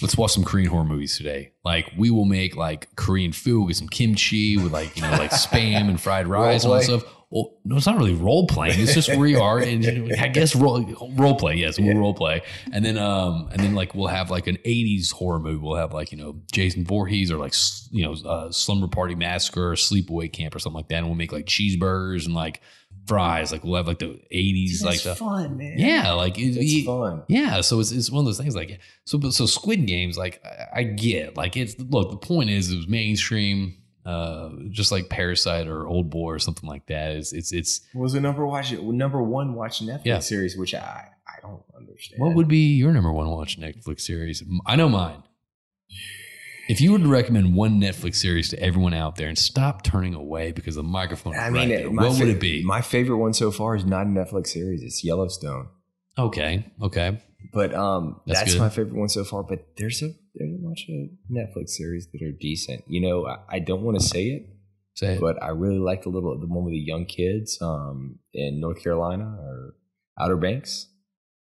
let's watch some korean horror movies today like we will make like korean food with some kimchi with like you know like spam and fried rice and all that stuff well, no, it's not really role playing. It's just where we are, and I guess role role play. Yes, we'll Yeah. role play, and then um, and then like we'll have like an '80s horror movie. We'll have like you know Jason Voorhees or like you know uh, Slumber Party Massacre or Sleepaway Camp or something like that. And we'll make like cheeseburgers and like fries. Like we'll have like the '80s like the fun, man. yeah, like it- It's fun. yeah, so it's, it's one of those things like so. But so Squid Games, like I, I get, like it's look. The point is, it was mainstream, uh, just like Parasite or Old Boy or something like that. It's it's it's Was the number watch number one watch Netflix Yeah. series, which I I don't understand. what would be your number one watch Netflix series? I know mine. If you were to recommend one Netflix series to everyone out there and stop turning away because the microphone, I right mean, there, my what would it be? My favorite one so far is not a Netflix series. It's Yellowstone. okay, okay, But um, That's that's, my favorite one so far. But there's a there's a bunch of Netflix series that are decent. You know, I, I don't want to say it, say it. but I really like the little the one with the young kids um in North Carolina or Outer Banks.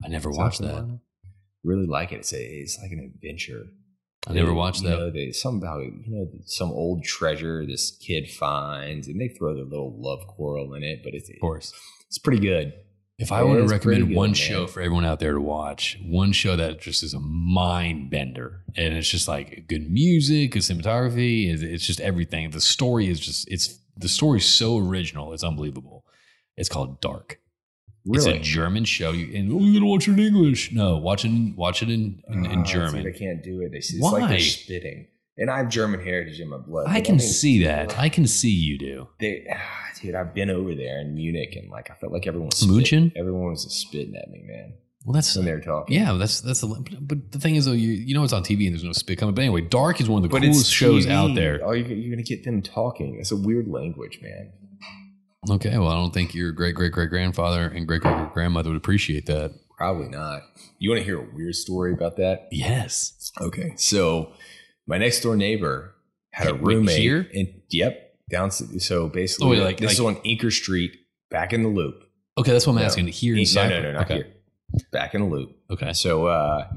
I never South watched that. Really like it. It's a, it's like an adventure. I never watched you that. Know, they, about you know some old treasure this kid finds, and they throw their little love quarrel in it. But it's Of course. it's pretty good. If I were to recommend good, one man. show for everyone out there to watch, one show that just is a mind bender, and it's just like good music, good cinematography, it's, it's just everything. The story is just it's the story's so original, it's unbelievable. It's called Dark. Really, It's a German show. You and oh, you gotta watch it in English. No, watch it in, watch it in in, in Ah, German. They can't do it. They, see, it's Why? like they're spitting. And I have German heritage in my blood. I can mean, see that. I can see you do. They, ah, dude, I've been over there in Munich, and like I felt like everyone was Mooching? Everyone was spitting at me, man, Well, that's when they were talking. yeah. That's that's the but the thing is though, you you know it's on TV and there's no spit coming. But anyway, Dark is one of the but coolest shows out there. Oh, you're, you're gonna get them talking. It's a weird language, man. Okay, well, I don't think your great great great grandfather and great great great grandmother would appreciate that. Probably not. You want to hear a weird story about that? Yes. Okay. So my next door neighbor had a roommate. here? And yep, down. So basically, Oh, wait, like- this is on Inker Street, back in the loop. Okay, that's what I'm No. asking. Here in no, no, no, not okay. here. Back in the loop. Okay. So uh,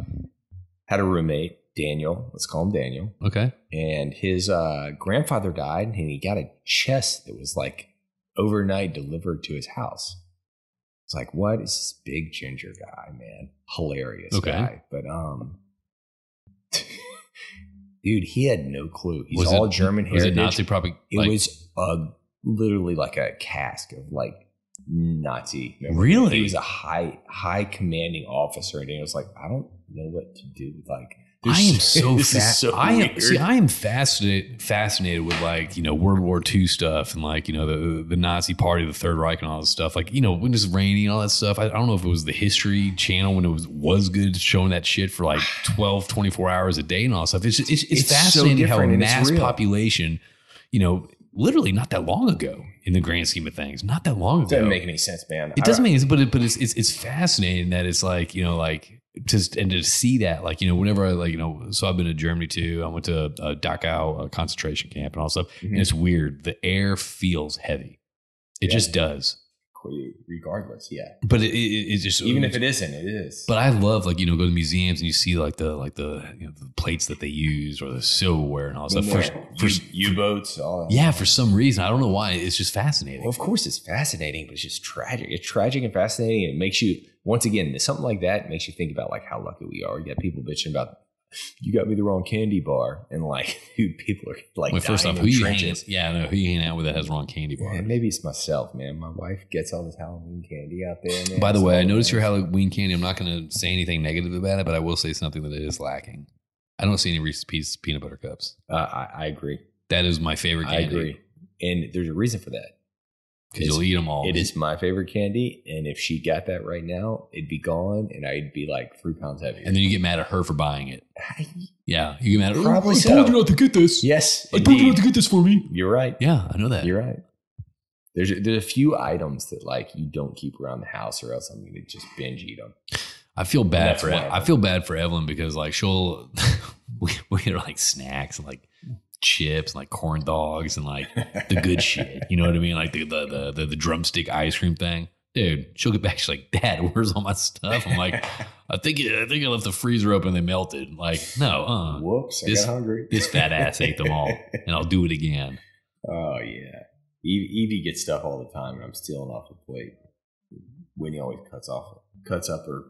had a roommate, Daniel. Let's call him Daniel. Okay. And his uh, grandfather died, and he got a chest that was like overnight delivered to his house. It's like, what is this big ginger guy, man? Hilarious Okay. guy. But um dude, he had no clue. He's Was all it- German Was heritage. it Nazi propaganda? It was uh, literally like a cask of like Nazi. memorabilia. Really? He was a high, high commanding officer, and he was like, I don't know what to do. Like, I am so this so I am weird. see. I am fascinated fascinated with like you know World War II stuff and like you know the the Nazi Party, the Third Reich, and all this stuff. Like you know when it's raining and all that stuff. I, I don't know if it was the History Channel when it was was good showing that shit for like 12, 24 hours a day and all that stuff. It's it's, it's, It's so fascinating how a different and it's mass population, you know, literally not that long ago in the grand scheme of things, not that long It ago. doesn't make any sense, man. It doesn't make sense, but it, but it's, it's it's fascinating that it's like you know like just and to see that like you know whenever I like you know so I've been to Germany too. I went to uh, Dachau uh, concentration camp and all stuff. Mhm. And it's weird. The air feels heavy. It Yeah. just does. regardless, yeah. But it, it, it just Even if it isn't, it is. But I love like you know go to museums and you see like the like the you know the plates that they use or the silverware and all that stuff. For, for, U boats, all yeah, for some reason I don't know why it's just fascinating. Well, of course, it's fascinating, but it's just tragic. It's tragic and fascinating, and it makes you once again something like that makes you think about like how lucky we are. You got people bitching about you got me the wrong candy bar, and like dude, people are like Wait, first off, who you hanging? trenches. Yeah, know who you hanging out with that has wrong candy bar. Maybe it's myself, man. My wife gets all this Halloween candy out there. Man. By the It's way, I noticed your. Halloween candy. I'm not going to say anything negative about it, but I will say something that it is lacking. I don't see any Reese's Pieces peanut butter cups. Uh, I, I agree. That is my favorite Candy. I agree, and there's a reason for that. Because you'll eat them all. It is my favorite candy, and if she got that right now, it'd be gone, and I'd be like three pounds heavier. And then you get mad at her for buying it. I- Yeah. You get mad at her. Probably oh, I so. told you not to get this. Yes, I told you not to get this for me. You're right. Yeah, I know that. You're right. There's a, there's a few items that like you don't keep around the house, or else I'm gonna just binge eat them. I feel bad for I feel bad for Evelyn because like she'll we we get her like snacks like chips and like corn dogs and like the good shit. You know what I mean? Like the the the the, the drumstick ice cream thing. Dude, she'll get back. She's like, Dad, where's all my stuff? I'm like, I think I think I left the freezer open and they melted. Like, no, uh, Whoops, I this- got hungry. this fat ass ate them all, and I'll do it again. Oh yeah, Evie, gets stuff all the time, and I'm stealing off her plate. Winnie always cuts off, cuts up her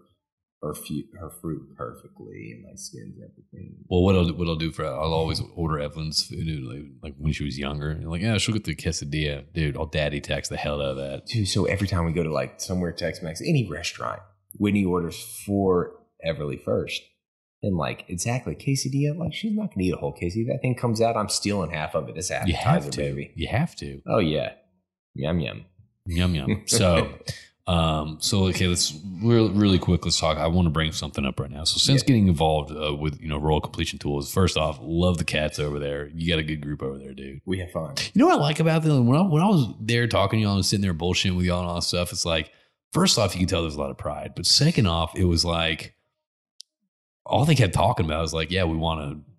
her, fu- her fruit perfectly, and like skins everything. Well, what I'll what I'll do for I'll always order Evelyn's food like, like when she was younger. And like, yeah, she'll get the quesadilla, dude. I'll daddy tax the hell out of that. Dude, so every time we go to like somewhere Tex-Mex, any restaurant, Whitney orders for Everly first. And like exactly quesadilla, like she's not gonna eat a whole quesadilla. That thing comes out, I'm stealing half of it. It's You have appetizer, to, baby. you have to. Oh yeah, yum yum. Yum yum. So, um, so okay, let's real, really quick. Let's talk. I want to bring something up right now. So, since Yeah. getting involved uh, with you know Royal Completion Tools, first off, love the cats over there. You got a good group over there, dude. we have fun. You know what I like about them? When I, when I was there talking to y'all and sitting there bullshitting with y'all and all that stuff, it's like, first off, you can tell there's a lot of pride. But second off, it was like, all they kept talking about was like, yeah, we want to,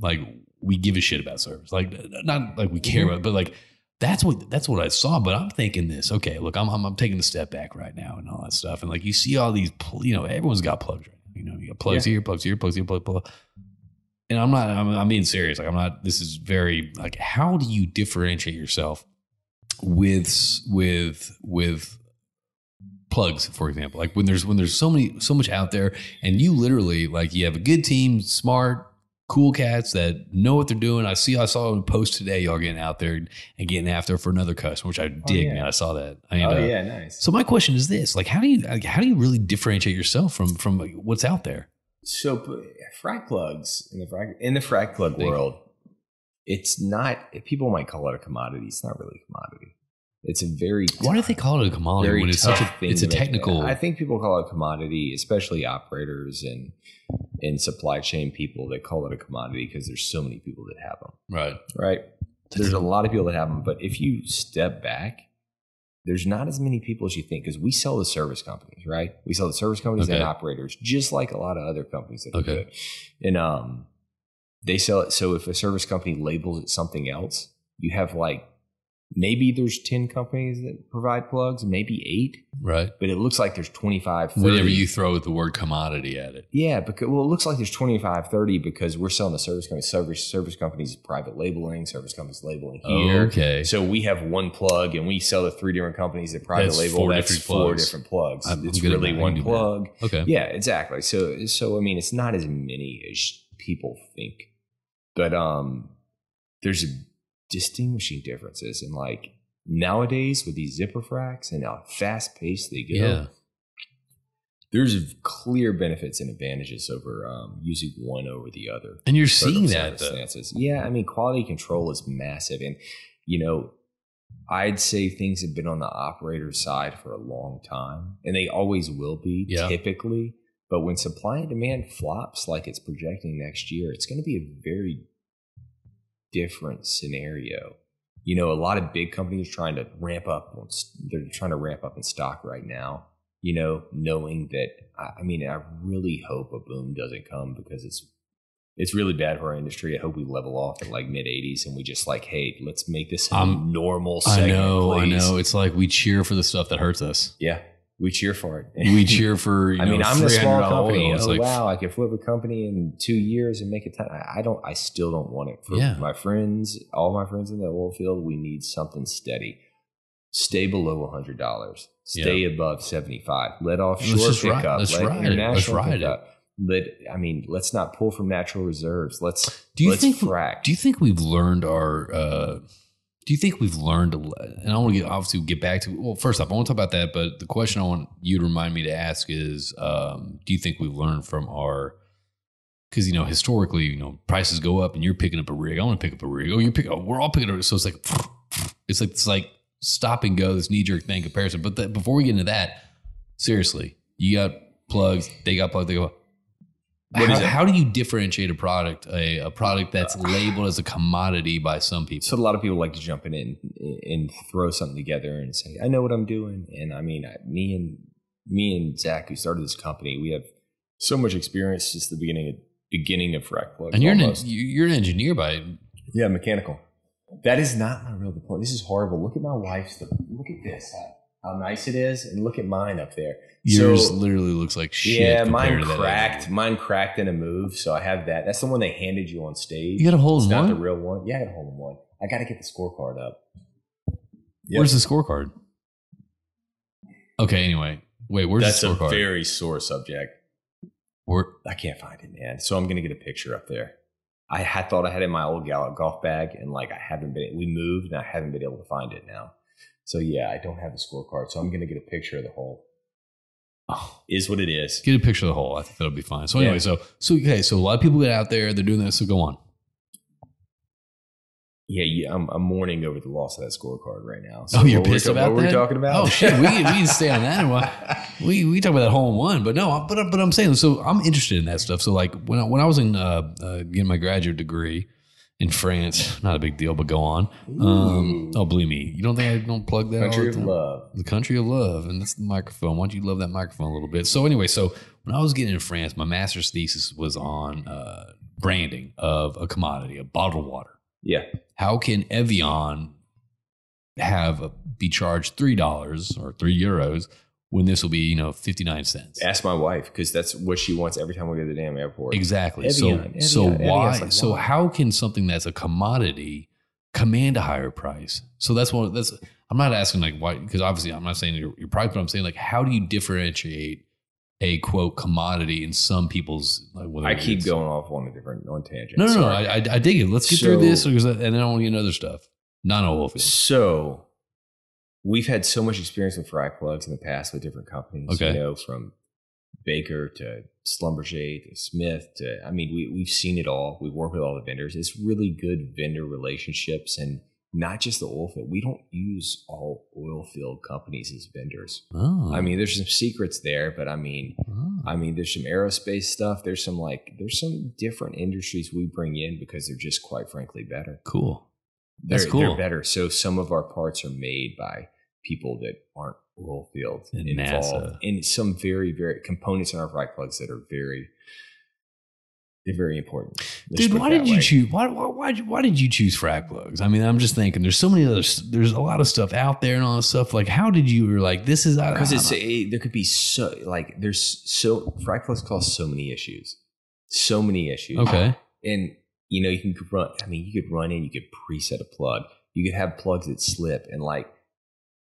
like, we give a shit about service. Like, not like we care Mhm. about, but like, that's what that's what I saw. But I'm thinking this. Okay, look, I'm I'm, I'm taking a step back right now and all that stuff. And like, you see all these, you know, everyone's got plugs right now. You know, you got plugs here, plugs here, plugs here, blah. blah. And I'm not. I'm, I'm being serious. Like, I'm not. This is very like. How do you differentiate yourself with with with plugs, for example? Like when there's when there's so many so much out there, and you literally like you have a good team, smart, cool cats that know what they're doing. I see. I saw a post today. Y'all getting out there and getting after for another customer, which I dig, yeah. man. I saw that. And, oh uh, yeah, nice. So my question is this: like, how do you like, how do you really differentiate yourself from from what's out there? So frag plugs in the frag in the frag plug world, it's not. People might call it a commodity. It's not really a commodity. It's a very Why do they call it a commodity when it's such a thing it's a technical? I think people call it a commodity, especially operators and and supply chain people They call it a commodity because there's so many people that have them. right. Right. There's a lot of people that have them, but if you step back there's not as many people as you think because we sell the service companies, right? We sell the service companies Okay. and operators, just like a lot of other companies that Okay. good. And um, they sell it. So if a service company labels it something else, you have like maybe there's 10 companies that provide plugs, maybe eight, Right. but it looks like there's 25, 30. Whenever you throw the word commodity at it. Yeah, because well, it looks like there's 25, 30 because we're selling to service companies. Service service companies private labeling, service companies labeling here. Okay. So we have one plug, and we sell to three different companies that private That's label. four that's different four plugs. different plugs. I'm- it's really one can do math. plug. Okay. Yeah, exactly. So so I mean, it's not as many as people think, but um, there's distinguishing differences, and like nowadays with these zipper fracs and how fast paced they go, Yeah. there's clear benefits and advantages over um, using one over the other. And you're seeing that though. Yeah, I mean, quality control is massive, and you know, I'd say things have been on the operator side for a long time, and they always will be, Yeah. typically. But when supply and demand flops like it's projecting next year, it's going to be a very different scenario. You know, a lot of big companies trying to ramp up. They're trying to ramp up in stock right now. You know, knowing that. I mean, I really hope a boom doesn't come because it's it's really bad for our industry. I hope we level off at like mid 80s and we just like, hey, let's make this a Um, normal I know, please. I know. It's like we cheer for the stuff that hurts us. Yeah, we cheer for it. We cheer for. You I mean, know, I'm a small $300 company. Oh like, wow, I could flip a company in two years and make a ton. I I don't. I still don't want it for Yeah. my friends. All my friends in the oil field. We need something steady. Stay below hundred dollars. Stay above seventy five. Let offshore pick ride- up. let's Let ride it. Let's ride. Let I mean, let's not pull from natural reserves. Let's Do you let's think- frack. Do you think we've learned our? Uh, do you think we've learned? And I want to get obviously get back to. Well, first off, I want to talk about that. But the question I want you to remind me to ask is: um, Do you think we've learned from our? Because you know historically, you know prices go up, and you're picking up a rig. I want to pick up a rig. Oh, you pick. picking. Oh, we're all picking up. So it's like, it's like it's like stop and go. This knee jerk thing comparison. But the, before we get into that, seriously, you got plugs. They got plugs. They go. How, how do you differentiate a product, a, a product that's labeled as a commodity by some people? So a lot of people like to jump in and, and throw something together and say, "I know what I'm doing." And I mean, I- me and me and Zach, who started this company, we have so much experience since the beginning of beginning of plugs. and you're an, you're an engineer by yeah, mechanical. That is not my real diploma. This is horrible. Look at my wife's. Look at this. How, how nice it is, and look at mine up there. Yours. So- literally looks like shit. yeah, compared mine to cracked. Mine cracked in a move, so I have that. That's the one they handed you on stage. You got a hole in not one. the real one. Yeah, I got a hole in one. I got to get the scorecard up. Yep. Where's the scorecard? Okay. Anyway, wait. Where's That's the a very sore subject. Where, I can't find it, man. So I'm gonna get a picture up there. I had thought I had it in my old gal- golf bag, and like I haven't been. We moved, and I haven't been able to find it now. So yeah, I don't have the scorecard. So I'm gonna get a picture of the hole. Oh, Is what it is. get a picture of the hole. I think that'll be fine. So anyway, Yeah. so so okay. So a lot of people get out there. They're doing this. So go on. Yeah, yeah I'm, I'm mourning over the loss of that scorecard right now. Oh, you're what we're pissed about what that? we're talking about? Oh shit, we can, we can stay on that. What- we we talk about that hole in one, but no, but but I'm saying so. I'm interested in that stuff. So like when I, when I was in uh, uh, getting my graduate degree in France, not a big deal, but go on. Um, oh, believe me, you don't think I don't plug that? Country the of time? love. the country of love, and that's the microphone. Why don't you love that microphone a little bit? So anyway, so when I was getting in France, my master's thesis was on uh, branding of a commodity, of bottled water Yeah, how can Evian have a, be charged three dollars or three euros when this will be you know fifty nine cents? ask my wife because that's what she wants every time we go to the damn airport. Exactly. Evian, so so Evian, why? like, so why? how can something that's a commodity command a higher price? So that's one. That's I'm not asking like why because obviously I'm not saying your, your price, but I'm saying like how do you differentiate a quote commodity in some people's like whether I keep going off on a different on tangent. No, no, no. Sorry. I, I, I dig it. Let's get through this, and then I want to get into other stuff. Non oil field. So we've had so much experience with frac plugs in the past with different companies. Okay. You know, from Baker to Schlumberger to Smith to I mean, we we've seen it all. We've worked with all the vendors. It's really good vendor relationships and not just the oil field. We don't use all oil field companies as vendors. Oh, I mean, there's some secrets there, but I mean, oh. I mean, there's some aerospace stuff. There's some like, there's some different industries we bring in because they're just quite frankly better. cool. They're, That's cool. They're better. So some of our parts are made by people that aren't oil field And involved NASA. and some very very components in our frac plugs that are very they're very important. Let's Dude, why did you choose? Why, why, why, why did you choose frac plugs? I mean, I'm just thinking. There's so many other. There's a lot of stuff out there and all this stuff. Like, how did you? Were like, this is because it's a, there could be so like there's so frac plugs cause so many issues, so many issues. okay. and you know you can run. I mean, you could run in, you could preset a plug, you could have plugs that slip, and like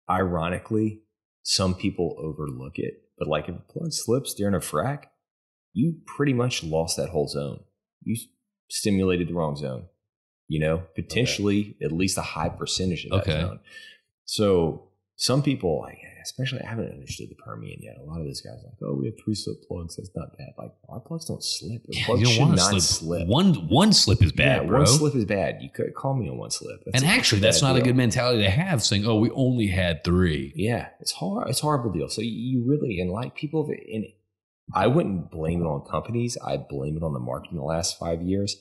ironically, some people overlook it. But like if a plug slips during a frac, you pretty much lost that whole zone. You stimulated the wrong zone. You know, potentially at least a high percentage of that Okay. zone. So some people, like, especially I haven't understood the Permian yet. A lot of those guys like, oh, we have three slip plugs. That's not bad. Like our plugs don't slip. Our Yeah, plugs you don't should want to slip. slip. One one slip is bad, yeah, bro. one slip is bad. You could call me on one slip. That's and actually, that's not a good mentality to have. Saying, "Oh, we only had three. Yeah, it's hard. It's a horrible deal. So you- really and like people and I wouldn't blame it on companies. I blame it on the market in the last five years.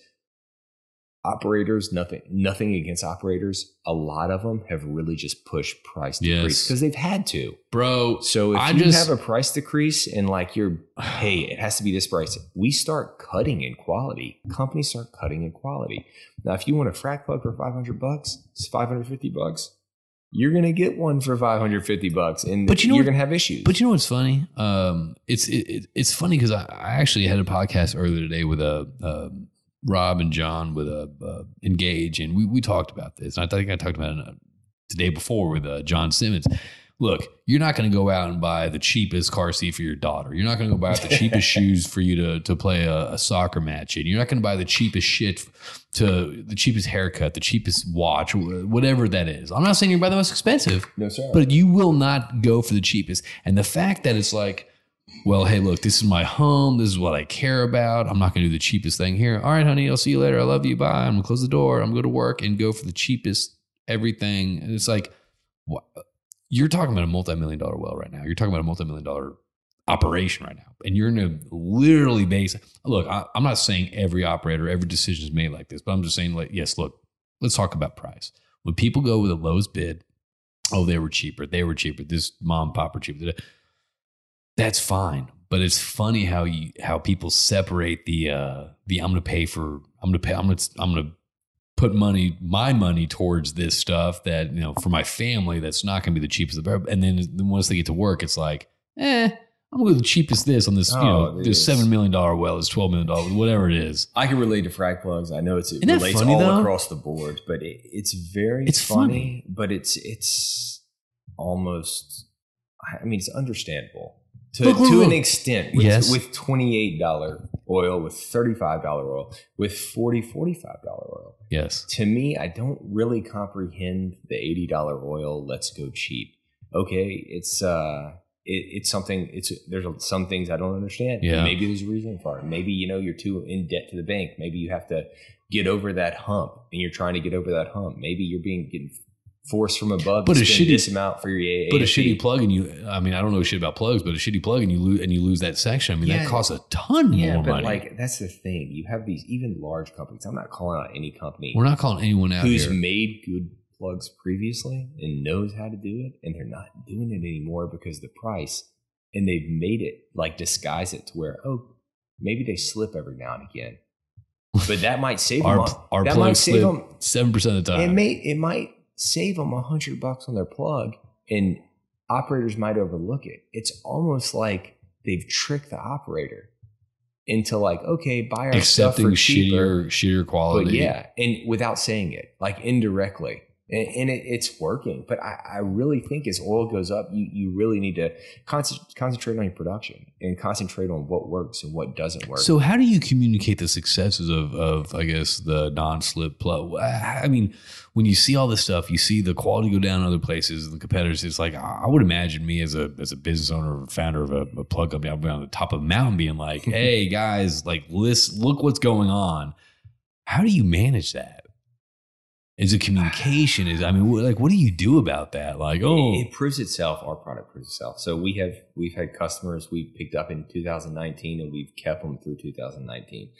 Operators, nothing, nothing against operators. A lot of them have really just pushed price decrease Yes. because they've had to. bro." So if I you just- have a price decrease and like you're, hey, it has to be this price, we start cutting in quality. Companies start cutting in quality. Now, if you want a frac plug for 500 bucks, it's 550 bucks. You're going to get one for 550 bucks and But you know you're what- going to have issues. But you know what's funny? Um, it's it, it, it's funny because I, I actually had a podcast earlier today with a um Rob and John with a uh, Engage, and we we talked about this. And I think I talked about it uh, the day before with uh, John Simmons. Look, you're not going to go out and buy the cheapest car seat for your daughter. You're not going to go buy the cheapest shoes for you to to play a, a soccer match in. You're not going to buy the cheapest shit to the cheapest haircut, the cheapest watch, whatever that is. I'm not saying you're buy the most expensive. no, sir. But you will not go for the cheapest. And the fact that it's like, well, hey, look, this is my home. This is what I care about. I'm not going to do the cheapest thing here. All right, honey, I'll see you later. I love you. Bye. I'm going to close the door. I'm going to go to work and go for the cheapest everything. And it's like, what? You're talking about a multi million dollar well right now. You're talking about a multi million dollar operation right now. And you're going to literally base, look, I, I'm not saying every operator, every decision is made like this, but I'm just saying, like, yes, look, let's talk about price. When people go with the lowest bid, oh, they were cheaper. They were cheaper. This mom pop were cheaper. That's fine. But it's funny how you how people separate the uh the I'm gonna pay for I'm gonna pay I'm gonna I'm gonna put money my money towards this stuff that you know for my family that's not gonna be the cheapest and then, then once they get to work it's like eh I'm gonna go the cheapest this on this you Oh, know this is. seven million dollar well is twelve million dollars whatever it is I can relate to frac plugs. I know it's, it relates funny, all though? across the board, but it, it's very It's funny, funny. But it's it's almost. I mean, it's understandable to Look, look, to an look. extent. With, Yes. with twenty eight dollar oil, with thirty five dollar oil, with $40 45 dollar oil. yes To me, I don't really comprehend the eighty dollar oil. Let's go cheap. Okay, it's uh, it, it's something. It's there's some things I don't understand. Yeah. Maybe there's a reason for it. Maybe you know you're too in debt to the bank. Maybe you have to get over that hump, and you're trying to get over that hump. Maybe you're being getting forced from above But to a spend shitty- this amount for your AA. but a shitty plug and you I mean I don't know shit about plugs but a shitty plug and you lose and you lose that section I mean Yeah. that costs a ton Yeah, more but money like that's the thing. You have these even large companies. I'm not calling out any company. we're not calling anyone out who's here made good plugs previously and knows how to do it and they're not doing it anymore because the price and they've made it like disguise it to where oh maybe they slip every now and again but that might save our, them our that might plugs save slip them seven percent of the time. it time. may it might save them a hundred bucks on their plug and operators might overlook it. It's almost like they've tricked the operator into like okay buy our stuff accepting for cheaper. shittier shittier quality. yeah, and without saying it, like indirectly, and, and it, it's working. But I, I really think as oil goes up, you you really need to concentrate concentrate on your production and concentrate on what works and what doesn't work. So how do you communicate the successes of of I guess the non-slip plug? I mean, when you see all this stuff, you see the quality go down in other places, and the competitors. It's like I would imagine me as a as a business owner or founder of a, a plug company, I'll be on the top of a mountain, being like, "Hey guys, like listen, look what's going on." How do you manage that? Is it communication? Is I mean, like, what do you do about that? Like, oh, it, it proves itself. Our product proves itself. So we have we've had customers we picked up in 2019, and we've kept them through 2019.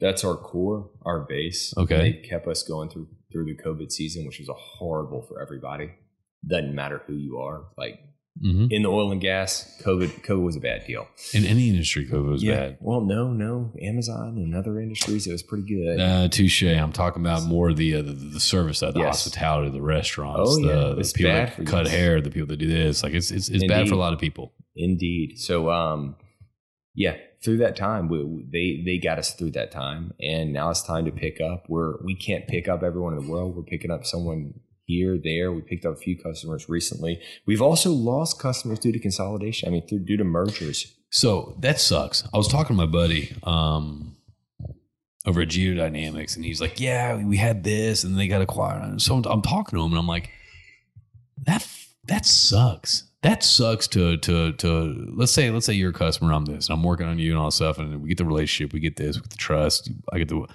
That's our core, our base. Okay. they kept us going through through the COVID season, which was a horrible for everybody. doesn't matter who you are. Like Mhm. in the oil and gas, COVID COVID was a bad deal. In any industry, COVID was bad. Well, no, no. Amazon and other industries, it was pretty good. Uh, touche. I'm talking about more the uh, the, the service side, the Yes. hospitality, the restaurants, Oh, yeah. the, the people that cut you. hair, the people that do this. Like it's it's, it's bad for a lot of people. Indeed. So, um, yeah, through that time, we- they they got us through that time, and now it's time to pick up. We're we can't pick up everyone in the world. We're picking up someone here, there. We picked up a few customers recently. We've also lost customers due to consolidation. I mean, through due to mergers. So that sucks. I was talking to my buddy um, over at Geodynamics, and he's like, "Yeah, we had this, and they got acquired." And so I'm talking to him, and I'm like, "That that sucks. That sucks." To to to let's say let's say you're a customer. I'm this, and I'm working on you and all this stuff, and we get the relationship, we get this, we get the trust. I get the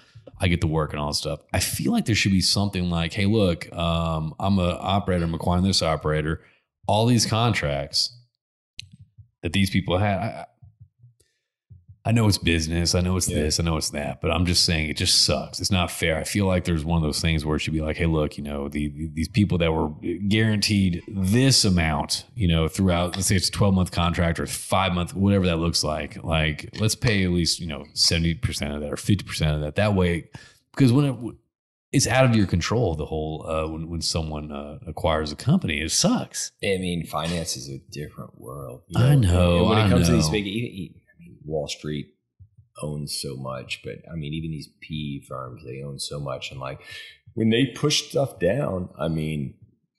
I get the work and all this stuff. I feel like there should be something like, "Hey, look, um, I'm an operator. I'm acquiring this operator. All these contracts." that these people had. I, I know it's business. I know it's Yeah. this. I know it's that. But I'm just saying it just sucks. It's not fair. I feel like there's one of those things where it should be like, hey, look, you know, the, the- these people that were guaranteed this amount, you know, throughout, let's say it's a 12 month contract or five month, whatever that looks like. Like, let's pay at least, you know, 70% of that or 50% of that. That way, because when it, it's out of your control, the whole, uh, when, when someone uh, acquires a company, it sucks. I mean, finance is a different world. I know, And when it I comes to these know. big, Wall Street owns so much, but I mean, even these PE firms, they own so much. And like when they push stuff down, I mean,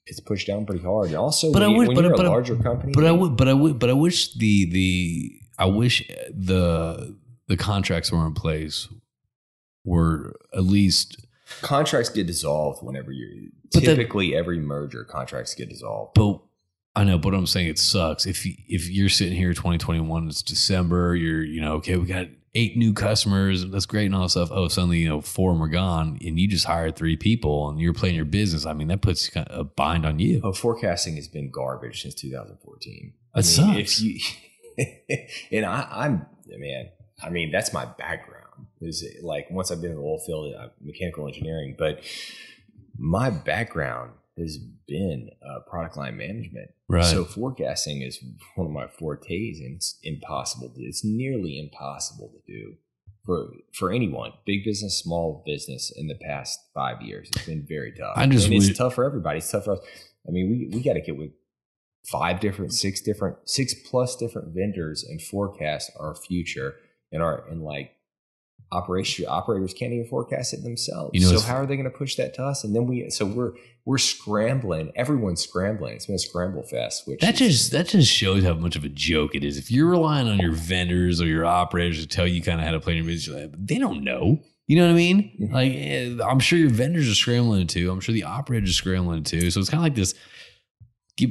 it's pushed down pretty hard. And also, But when, I you, would- when but but a larger company, But I would, but I would, but I wish the the I wish the the contracts were in place were at least. contracts get dissolved whenever you But that- typically every merger contracts get dissolved. But I know, but I'm saying it sucks if you, if you're sitting here 2021, it's December. You're you know okay, we got eight new customers, that's great and all that stuff. Oh, suddenly you know four of them are gone, and you just hired three people, and you're playing your business. I mean, that puts a bind on you. Oh, forecasting has been garbage since 2014. I That mean, sucks. If you and I, I'm man, I mean that's my background. Is like once I've been in the oil field, uh, mechanical engineering, but my background has been uh, product line management. Right. So forecasting is one of my fortes, and it's impossible. To, it's nearly impossible to do for for anyone, big business, small business. In the past five years, it's been very tough. I just and it's wish- tough for everybody. It's tough for us. I mean, we we got to get with five different, six different, six plus different vendors and forecast our future and our and like operation operators can't even forecast it themselves. You know, so how are they going to push that to us? And then we so we're we're scrambling. Everyone's scrambling. It's been a scramble fest. Which That is- just that just shows how much of a joke it is. If you're relying on your vendors or your operators to tell you kind of how to play your business, they don't know. You know what I mean? Mhm. Like, eh, I'm sure your vendors are scrambling too. I'm sure the operators are scrambling too. So it's kind of like this. Give,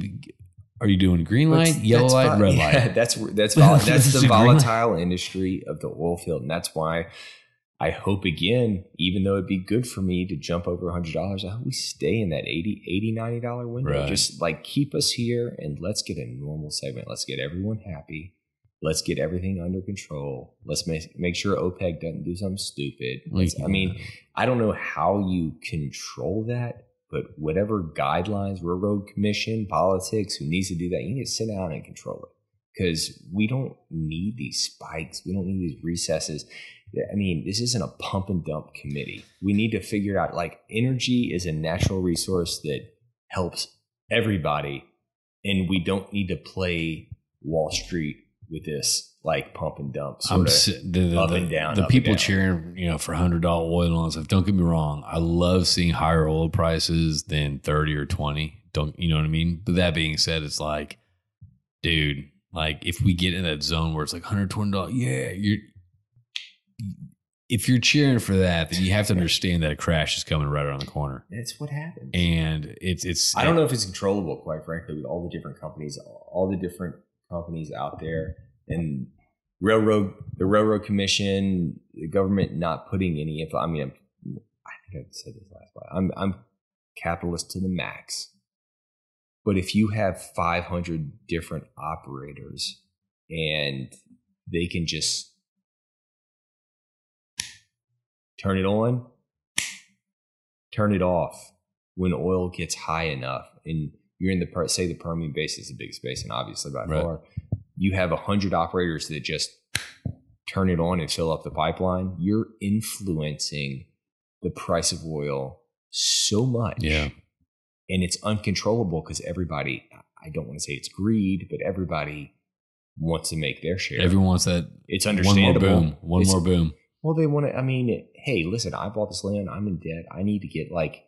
are you doing green light, That's- yellow that's light, red Yeah, light? that's that's vol- that's the a green light. volatile industry of the oil field, and that's why I hope again, even though it'd be good for me to jump over hundred dollars, I hope we stay in that 80 80 90 dollar window. Right. Just like keep us here, and let's get a normal segment. Let's get everyone happy. Let's get everything under control. Let's make make sure OPEC doesn't do something stupid. Let's- I mean, I don't know how you control that, but whatever guidelines, railroad commission, politics, who needs to do that, you need to sit down and control it. Because we don't need these spikes. We don't need these recesses. I mean, this isn't a pump and dump committee. We need to figure out like energy is a natural resource that helps everybody. And we don't need to play Wall Street with this like pump and dump sort I'm of. the, the, up the- and down, The people down. cheering, you know, for hundred dollar oil and all that stuff. Don't get me wrong. I love seeing higher oil prices than thirty or twenty. Don't you know what I mean? But that being said, it's like, dude, like if we get in that zone where it's like hundred twenty dollars, yeah, you're. If you're cheering for that, then you have to understand that a crash is coming right around the corner, That's what happens. and it's it's. I don't know if it's controllable, quite frankly, with all the different companies, all the different companies out there, and railroad, the railroad commission, the government not putting any info. I mean, I'm, I think I said this last time. I'm I'm capitalist to the max, but if you have 500 different operators and they can just turn it on, turn it off when oil gets high enough and you're in the say the Permian Basin is the biggest basin, obviously by Right. far. You have a hundred operators that just turn it on and fill up the pipeline. You're influencing the price of oil so much, Yeah. and it's uncontrollable because everybody. I don't want to say it's greed, but everybody wants to make their share. Everyone wants that it's understandable. one more boom. One It's- more boom. well, they want to. I mean, hey, listen, I bought this land. I'm in debt. I need to get like,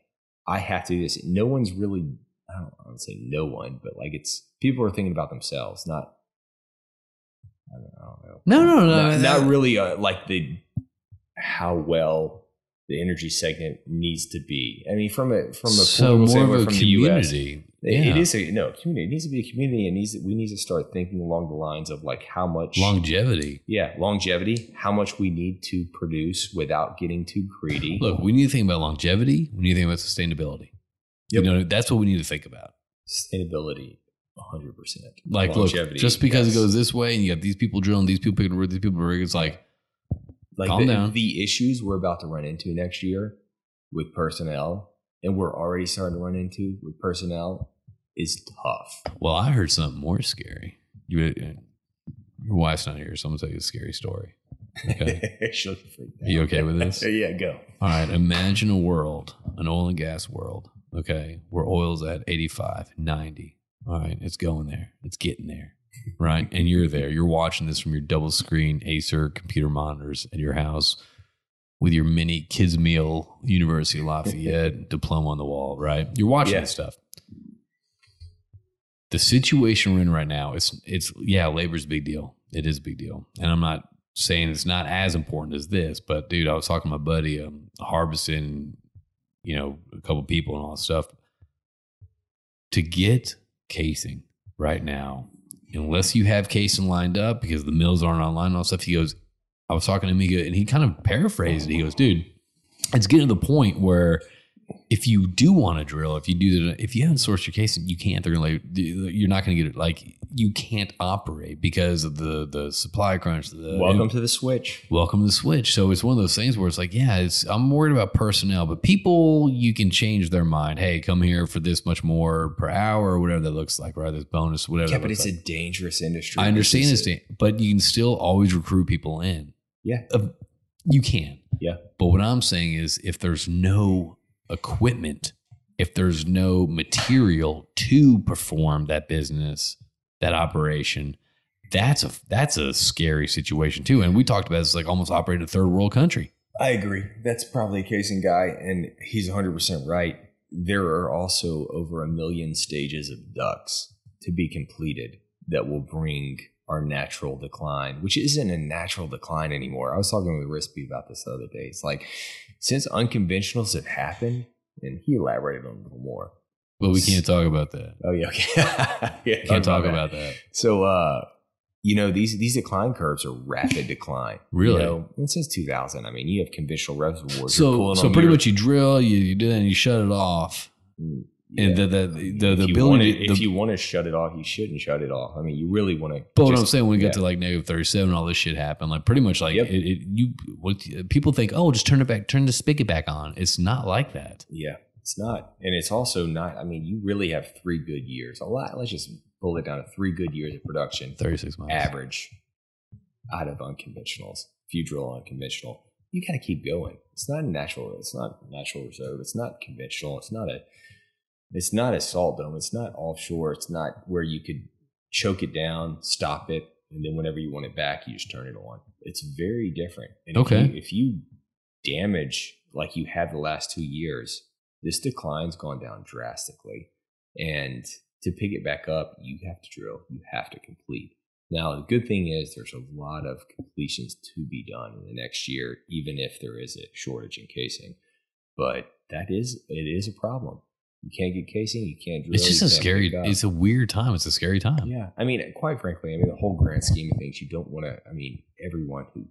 I have to do this. No one's really. I don't, I don't say no one, but like it's people are thinking about themselves, not. I don't, I don't know. No, no, no. not, that- not really uh, like the how well the energy segment needs to be. I mean, from a from a so more of a U.S. community. It- it Yeah. is a no community. It needs to be a community. It needs we need to start thinking along the lines of like how much longevity. yeah, longevity, how much we need to produce without getting too greedy. Look, we need to think about longevity. We need to think about sustainability. Yep. You know, that's what we need to think about. sustainability, 100%. Like, Longevity, look, just because yes. it goes this way and you got these people drilling, these people picking, these people rigging, it's like, like calm the, down. the issues we're about to run into next year with personnel, and we're already starting to run into with personnel, is tough. well, I heard something more scary. You, uh, your wife's not here, so I'm going to tell you a scary story. Okay. Are you okay with this? yeah, go. All right. Imagine a world, an oil and gas world, okay, where oil's at 85, 90. All right. It's going there. It's getting there. Right. And you're there. You're watching this from your double screen Acer computer monitors at your house with your mini kids meal University of Lafayette diploma on the wall. Right. You're watching Yeah. this stuff. The situation we're in right now, it's it's yeah, labor's a big deal. It is a big deal. And I'm not saying it's not as important as this, but dude, I was talking to my buddy um, harvesting, you know, a couple people and all that stuff. To get casing right now, unless you have casing lined up because the mills aren't online and all stuff, he goes, I was talking to go, and he kind of paraphrased it. He goes, dude, it's getting to the point where if you do want to drill, if you do that, if you haven't sourced your casing, you can't. They're gonna like, you're not gonna get it. Like you can't operate because of the the supply crunch. The Welcome to the switch. welcome to the switch. So it's one of those things where it's like, yeah, it's I'm worried about personnel, but people you can change their mind. Hey, come here for this much more per hour or whatever that looks like, right? This bonus, whatever. Yeah, but it's like. a dangerous industry. I understand This this, but you can still always recruit people in. Yeah. Uh, you can. Yeah. But what I'm saying is, if there's no equipment, if there's no material to perform that business, that operation, that's a that's a scary situation too. And we talked about this like almost operating a third world country. I agree. That's probably a casing guy, and he's 100% right. There are also over a million stages of DUCs to be completed that will bring our natural decline, which isn't a natural decline anymore. I was talking with Rispy about this the other day. It's like since unconventionals have happened, and he elaborated on a little more. But we can't talk about that. Oh yeah, okay. yeah, Can't talk that. about that. So, uh, you know, these these decline curves are rapid decline. Really? You know, and since 2000, I mean, you have conventional reservoirs. So so pretty your- much you drill, you, you do that, and you shut it off. Mm, And the the the, the ability. wanna- the- if you want to shut it off, you shouldn't shut it off. I mean, you really want to. But what I'm saying, when we get yeah. to like negative 37, all this shit happened. Like pretty much like Yep. it, it, you, what people think, oh, just turn it back, turn the spigot back on. It's not like that. yeah, it's not, and it's also not. I mean, you really have three good years. A lot. Let's just pull it down to three good years of production, 36 months. average, out of unconventionals. If you drill unconventional, you got to keep going. It's not natural. It's not natural reserve. It's not conventional. It's not a. It's not a salt dome. It's not offshore. It's not where you could choke it down, stop it, and then whenever you want it back, you just turn it on. It's very different. And Okay. If you, if you damage like you have the last two years, this decline's gone down drastically. And to pick it back up, you have to drill. You have to complete. Now, the good thing is there's a lot of completions to be done in the next year, even if there is a shortage in casing. But that is it is a problem. You can't get casing. You can't drill. It's just a scary, it's a weird time. It's a scary time. Yeah, I mean, quite frankly, I mean, the whole grand scheme of things, you don't want to. I mean, everyone who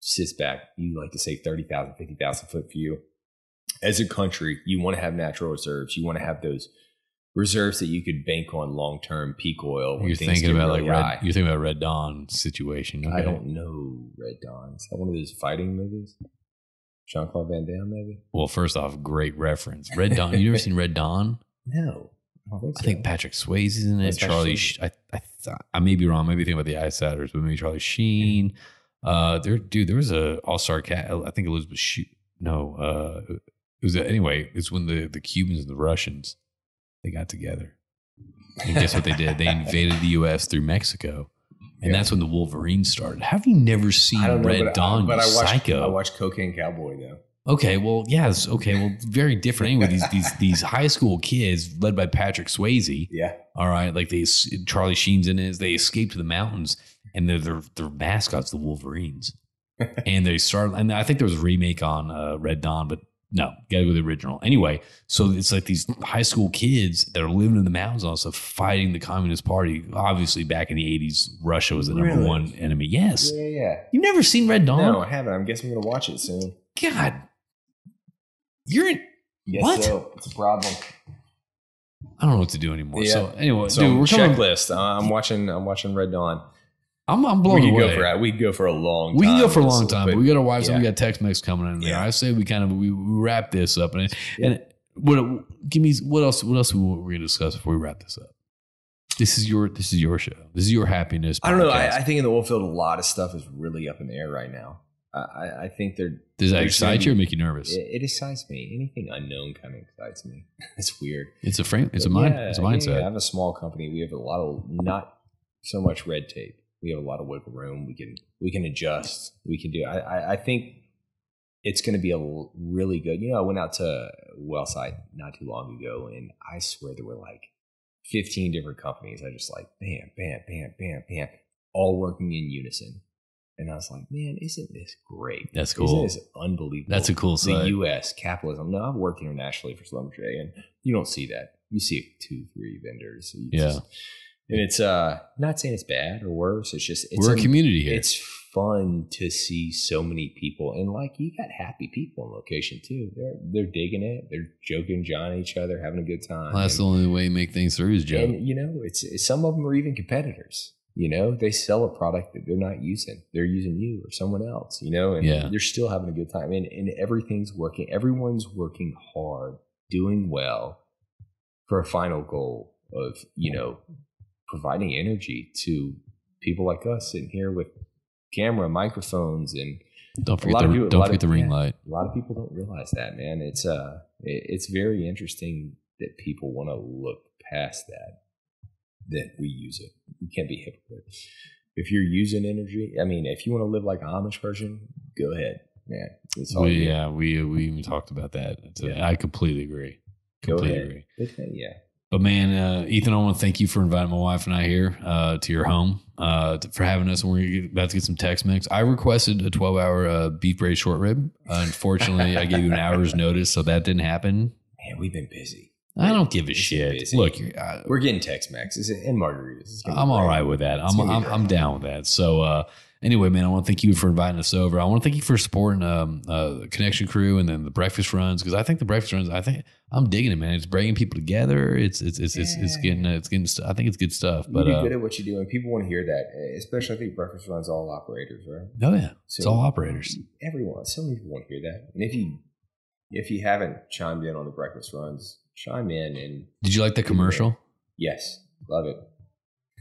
sits back, you like to say 30,000, 50,000 foot view. As a country, you want to have natural reserves. You want to have those reserves that you could bank on long term peak oil. You're things thinking about really like Red, you're thinking about Red Dawn situation. I don't know Red Dawn. Is that one of those fighting movies? Jean Claude Van Damme, maybe? Well, first off, great reference. Red Dawn. You never seen Red Dawn? No. I, think I so. think Patrick Swayze's in it. That's Charlie, Sh- I, I, th- I may be wrong. Maybe think about the Outsiders, but maybe Charlie Sheen. Uh, there, dude, there was a All Star cat. I think Elizabeth. Shue. No, uh, it was anyway. It's when the the Cubans and the Russians they got together. And guess what they did? They invaded the U.S. through Mexico, and Yeah. that's when the Wolverine started. Have you never seen know, Red but, Dawn? I, but I watched psycho. I watched Cocaine Cowboy though. Okay, well, yes, okay, well, very different. Anyway, these these these high school kids led by Patrick Swayze. Yeah, All right, like they Charlie Sheen's in it. They escape to the mountains, and their their their mascots the Wolverines, and they start. And I think there was a remake on uh, Red Dawn, but no, gotta go with the original. Anyway, so it's like these high school kids that are living in the mountains, also fighting the Communist Party. Obviously, back in the '80s, Russia was the number Really? one enemy. Yes, yeah, yeah. you've never seen Red Dawn? No, I haven't. I'm guessing I'm gonna watch it soon. God, you're in. Yes, What? So. It's a problem. I don't know what to do anymore. Yeah. So anyway, So dude, we're coming. checklist. Uh, I'm watching. I'm watching Red Dawn. I'm, I'm We blown could away. go for we could go for a long. Time. We can go for a long time, but we got to watch. yeah. We got Tex Mex coming in there. Yeah. I say we kind of we, we wrap this up, and Yeah. and what give me what else? What else we we're gonna discuss before we wrap this up? This is your this is your show. This is your happiness. I don't know. I. I think in the oil field, a lot of stuff is really up in the air right now. I, I, think they're. Does that there's excite you or make you nervous? It, it excites me. Anything unknown kind of excites me. it's weird. It's a frame. It's a mind. it's a mindset. yeah. I have a small company. We have a lot of not so much red tape. We have a lot of wiggle room. We can we can adjust. We can do. I I, I think it's going to be a really good. You know, I went out to wellsite not too long ago, and I swear there were like fifteen different companies. I just like bam, bam, bam, bam, bam, all working in unison. And I was like, man, isn't this great? That's cool. Isn't this unbelievable? That's a cool the. U.S. capitalism. No, I've worked internationally for Schlumberger, and you don't see that. You see two, three vendors. You Yeah. just- and it's uh not saying it's bad or worse. It's just it's We're a an- community here. It's fun to see so many people, and like you got happy people in location too. They're they're digging it. They're joking, John each other, having a good time. Well, that's the only way you make things through is Joe. and you know, it's, it's some of them are even competitors. You know, they sell a product that they're not using. They're using you or someone else. You know, and Yeah. they're still having a good time, and and everything's working. Everyone's working hard, doing well, for a final goal of you know providing energy to people like us sitting here with camera, microphones, and don't a forget lot the of people- don't forget of- the ring yeah. light. a lot of people don't realize that, man. It's uh, it- it's very interesting that people want to look past that. That we use it. You can't be hypocrite. If you're using energy, I mean, if you want to live like an Amish person, go ahead, man. It's all We, yeah, we we even talked about that. A- Yeah. I completely agree. Completely agree. But, yeah, But man, uh, Ethan, I want to thank you for inviting my wife and I here uh, to your home uh, to, for having us. And we're about to get some Tex Mex. I requested a 12 hour uh, beef braised short rib. Unfortunately, I gave you an hour's notice, so that didn't happen. man, we've been busy. I don't give a shit. busy. Look, uh, We're getting Tex-Mex Is it- and margaritas. It's gonna be I'm all right with that. It's I'm I'm. I'm down with that. So uh, anyway, man, I want to thank you for inviting us over. I want to thank you for supporting um, uh, Connection Crew and then the breakfast runs because I think the breakfast runs. I think I'm digging it, man. It's bringing people together. It's it's it's it's, it's getting it's getting. I think it's good stuff. You But do uh, good at what you do, and people want to hear that. Especially, I think breakfast runs all operators, right? oh yeah, it's So- all operators. Everyone, so many people want to hear that. And if you if you haven't chimed in on the breakfast runs, chime in and Did you like the commercial? yes, love it.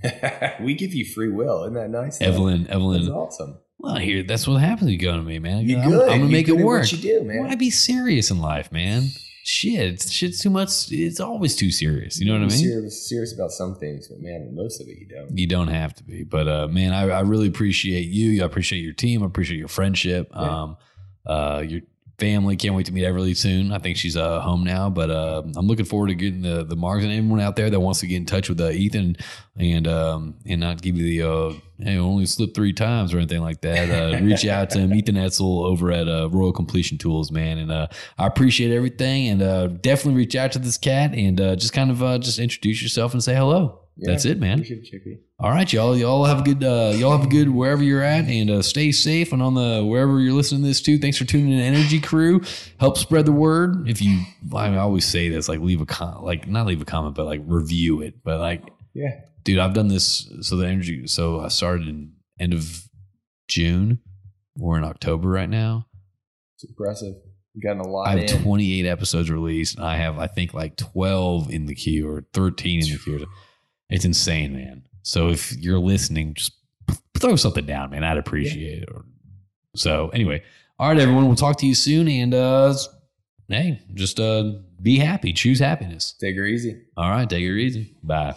we give you free will, isn't that nice? though? Evelyn, that's Evelyn. awesome. Well, here, that's what happens. when You go to me, man. You I'm, good? I'm gonna make it work. What you do, man? Why be serious in life, man? Shit, shit's too much. It's always too serious. You know what I mean? Serious, serious about some things, but man, most of it you don't. You don't have to be, but uh, man, I, I really appreciate you. I appreciate your team. I appreciate your friendship. Yeah. Um, uh, your family. Can't wait to meet Everly soon. I think she's uh, home now, but uh, I'm looking forward to getting the the marks and everyone out there that wants to get in touch with uh, Ethan and um, and not give you the uh, hey only slip three times or anything like that. Uh, reach out to him, Ethan Etzel over at uh, Royal Completion Tools, man. And uh, I appreciate everything, and uh, definitely reach out to this cat and uh, just kind of uh, just introduce yourself and say hello. Yeah, That's it, man. Appreciate it, Chippy. All right, y'all. Y'all have a good. Uh, y'all have a good wherever you're at, and uh, stay safe. And on the wherever you're listening to this too. Thanks for tuning in, Energy Crue. Help spread the word. If you, I always say this, like leave a com, like not leave a comment, but like review it. But like, Yeah. dude, I've done this. So the energy. So I started in end of June. We're in October right now. It's impressive. You've gotten a lot I have in. 28 episodes released. And I have, I think, like 12 in the queue or 13 in the queue. It's insane, man. So if you're listening, just throw something down, man. I'd appreciate it. So anyway, all right, everyone. We'll talk to you soon. And uh, hey, just uh, be happy. Choose happiness. Take her easy. All right, take it easy. Bye.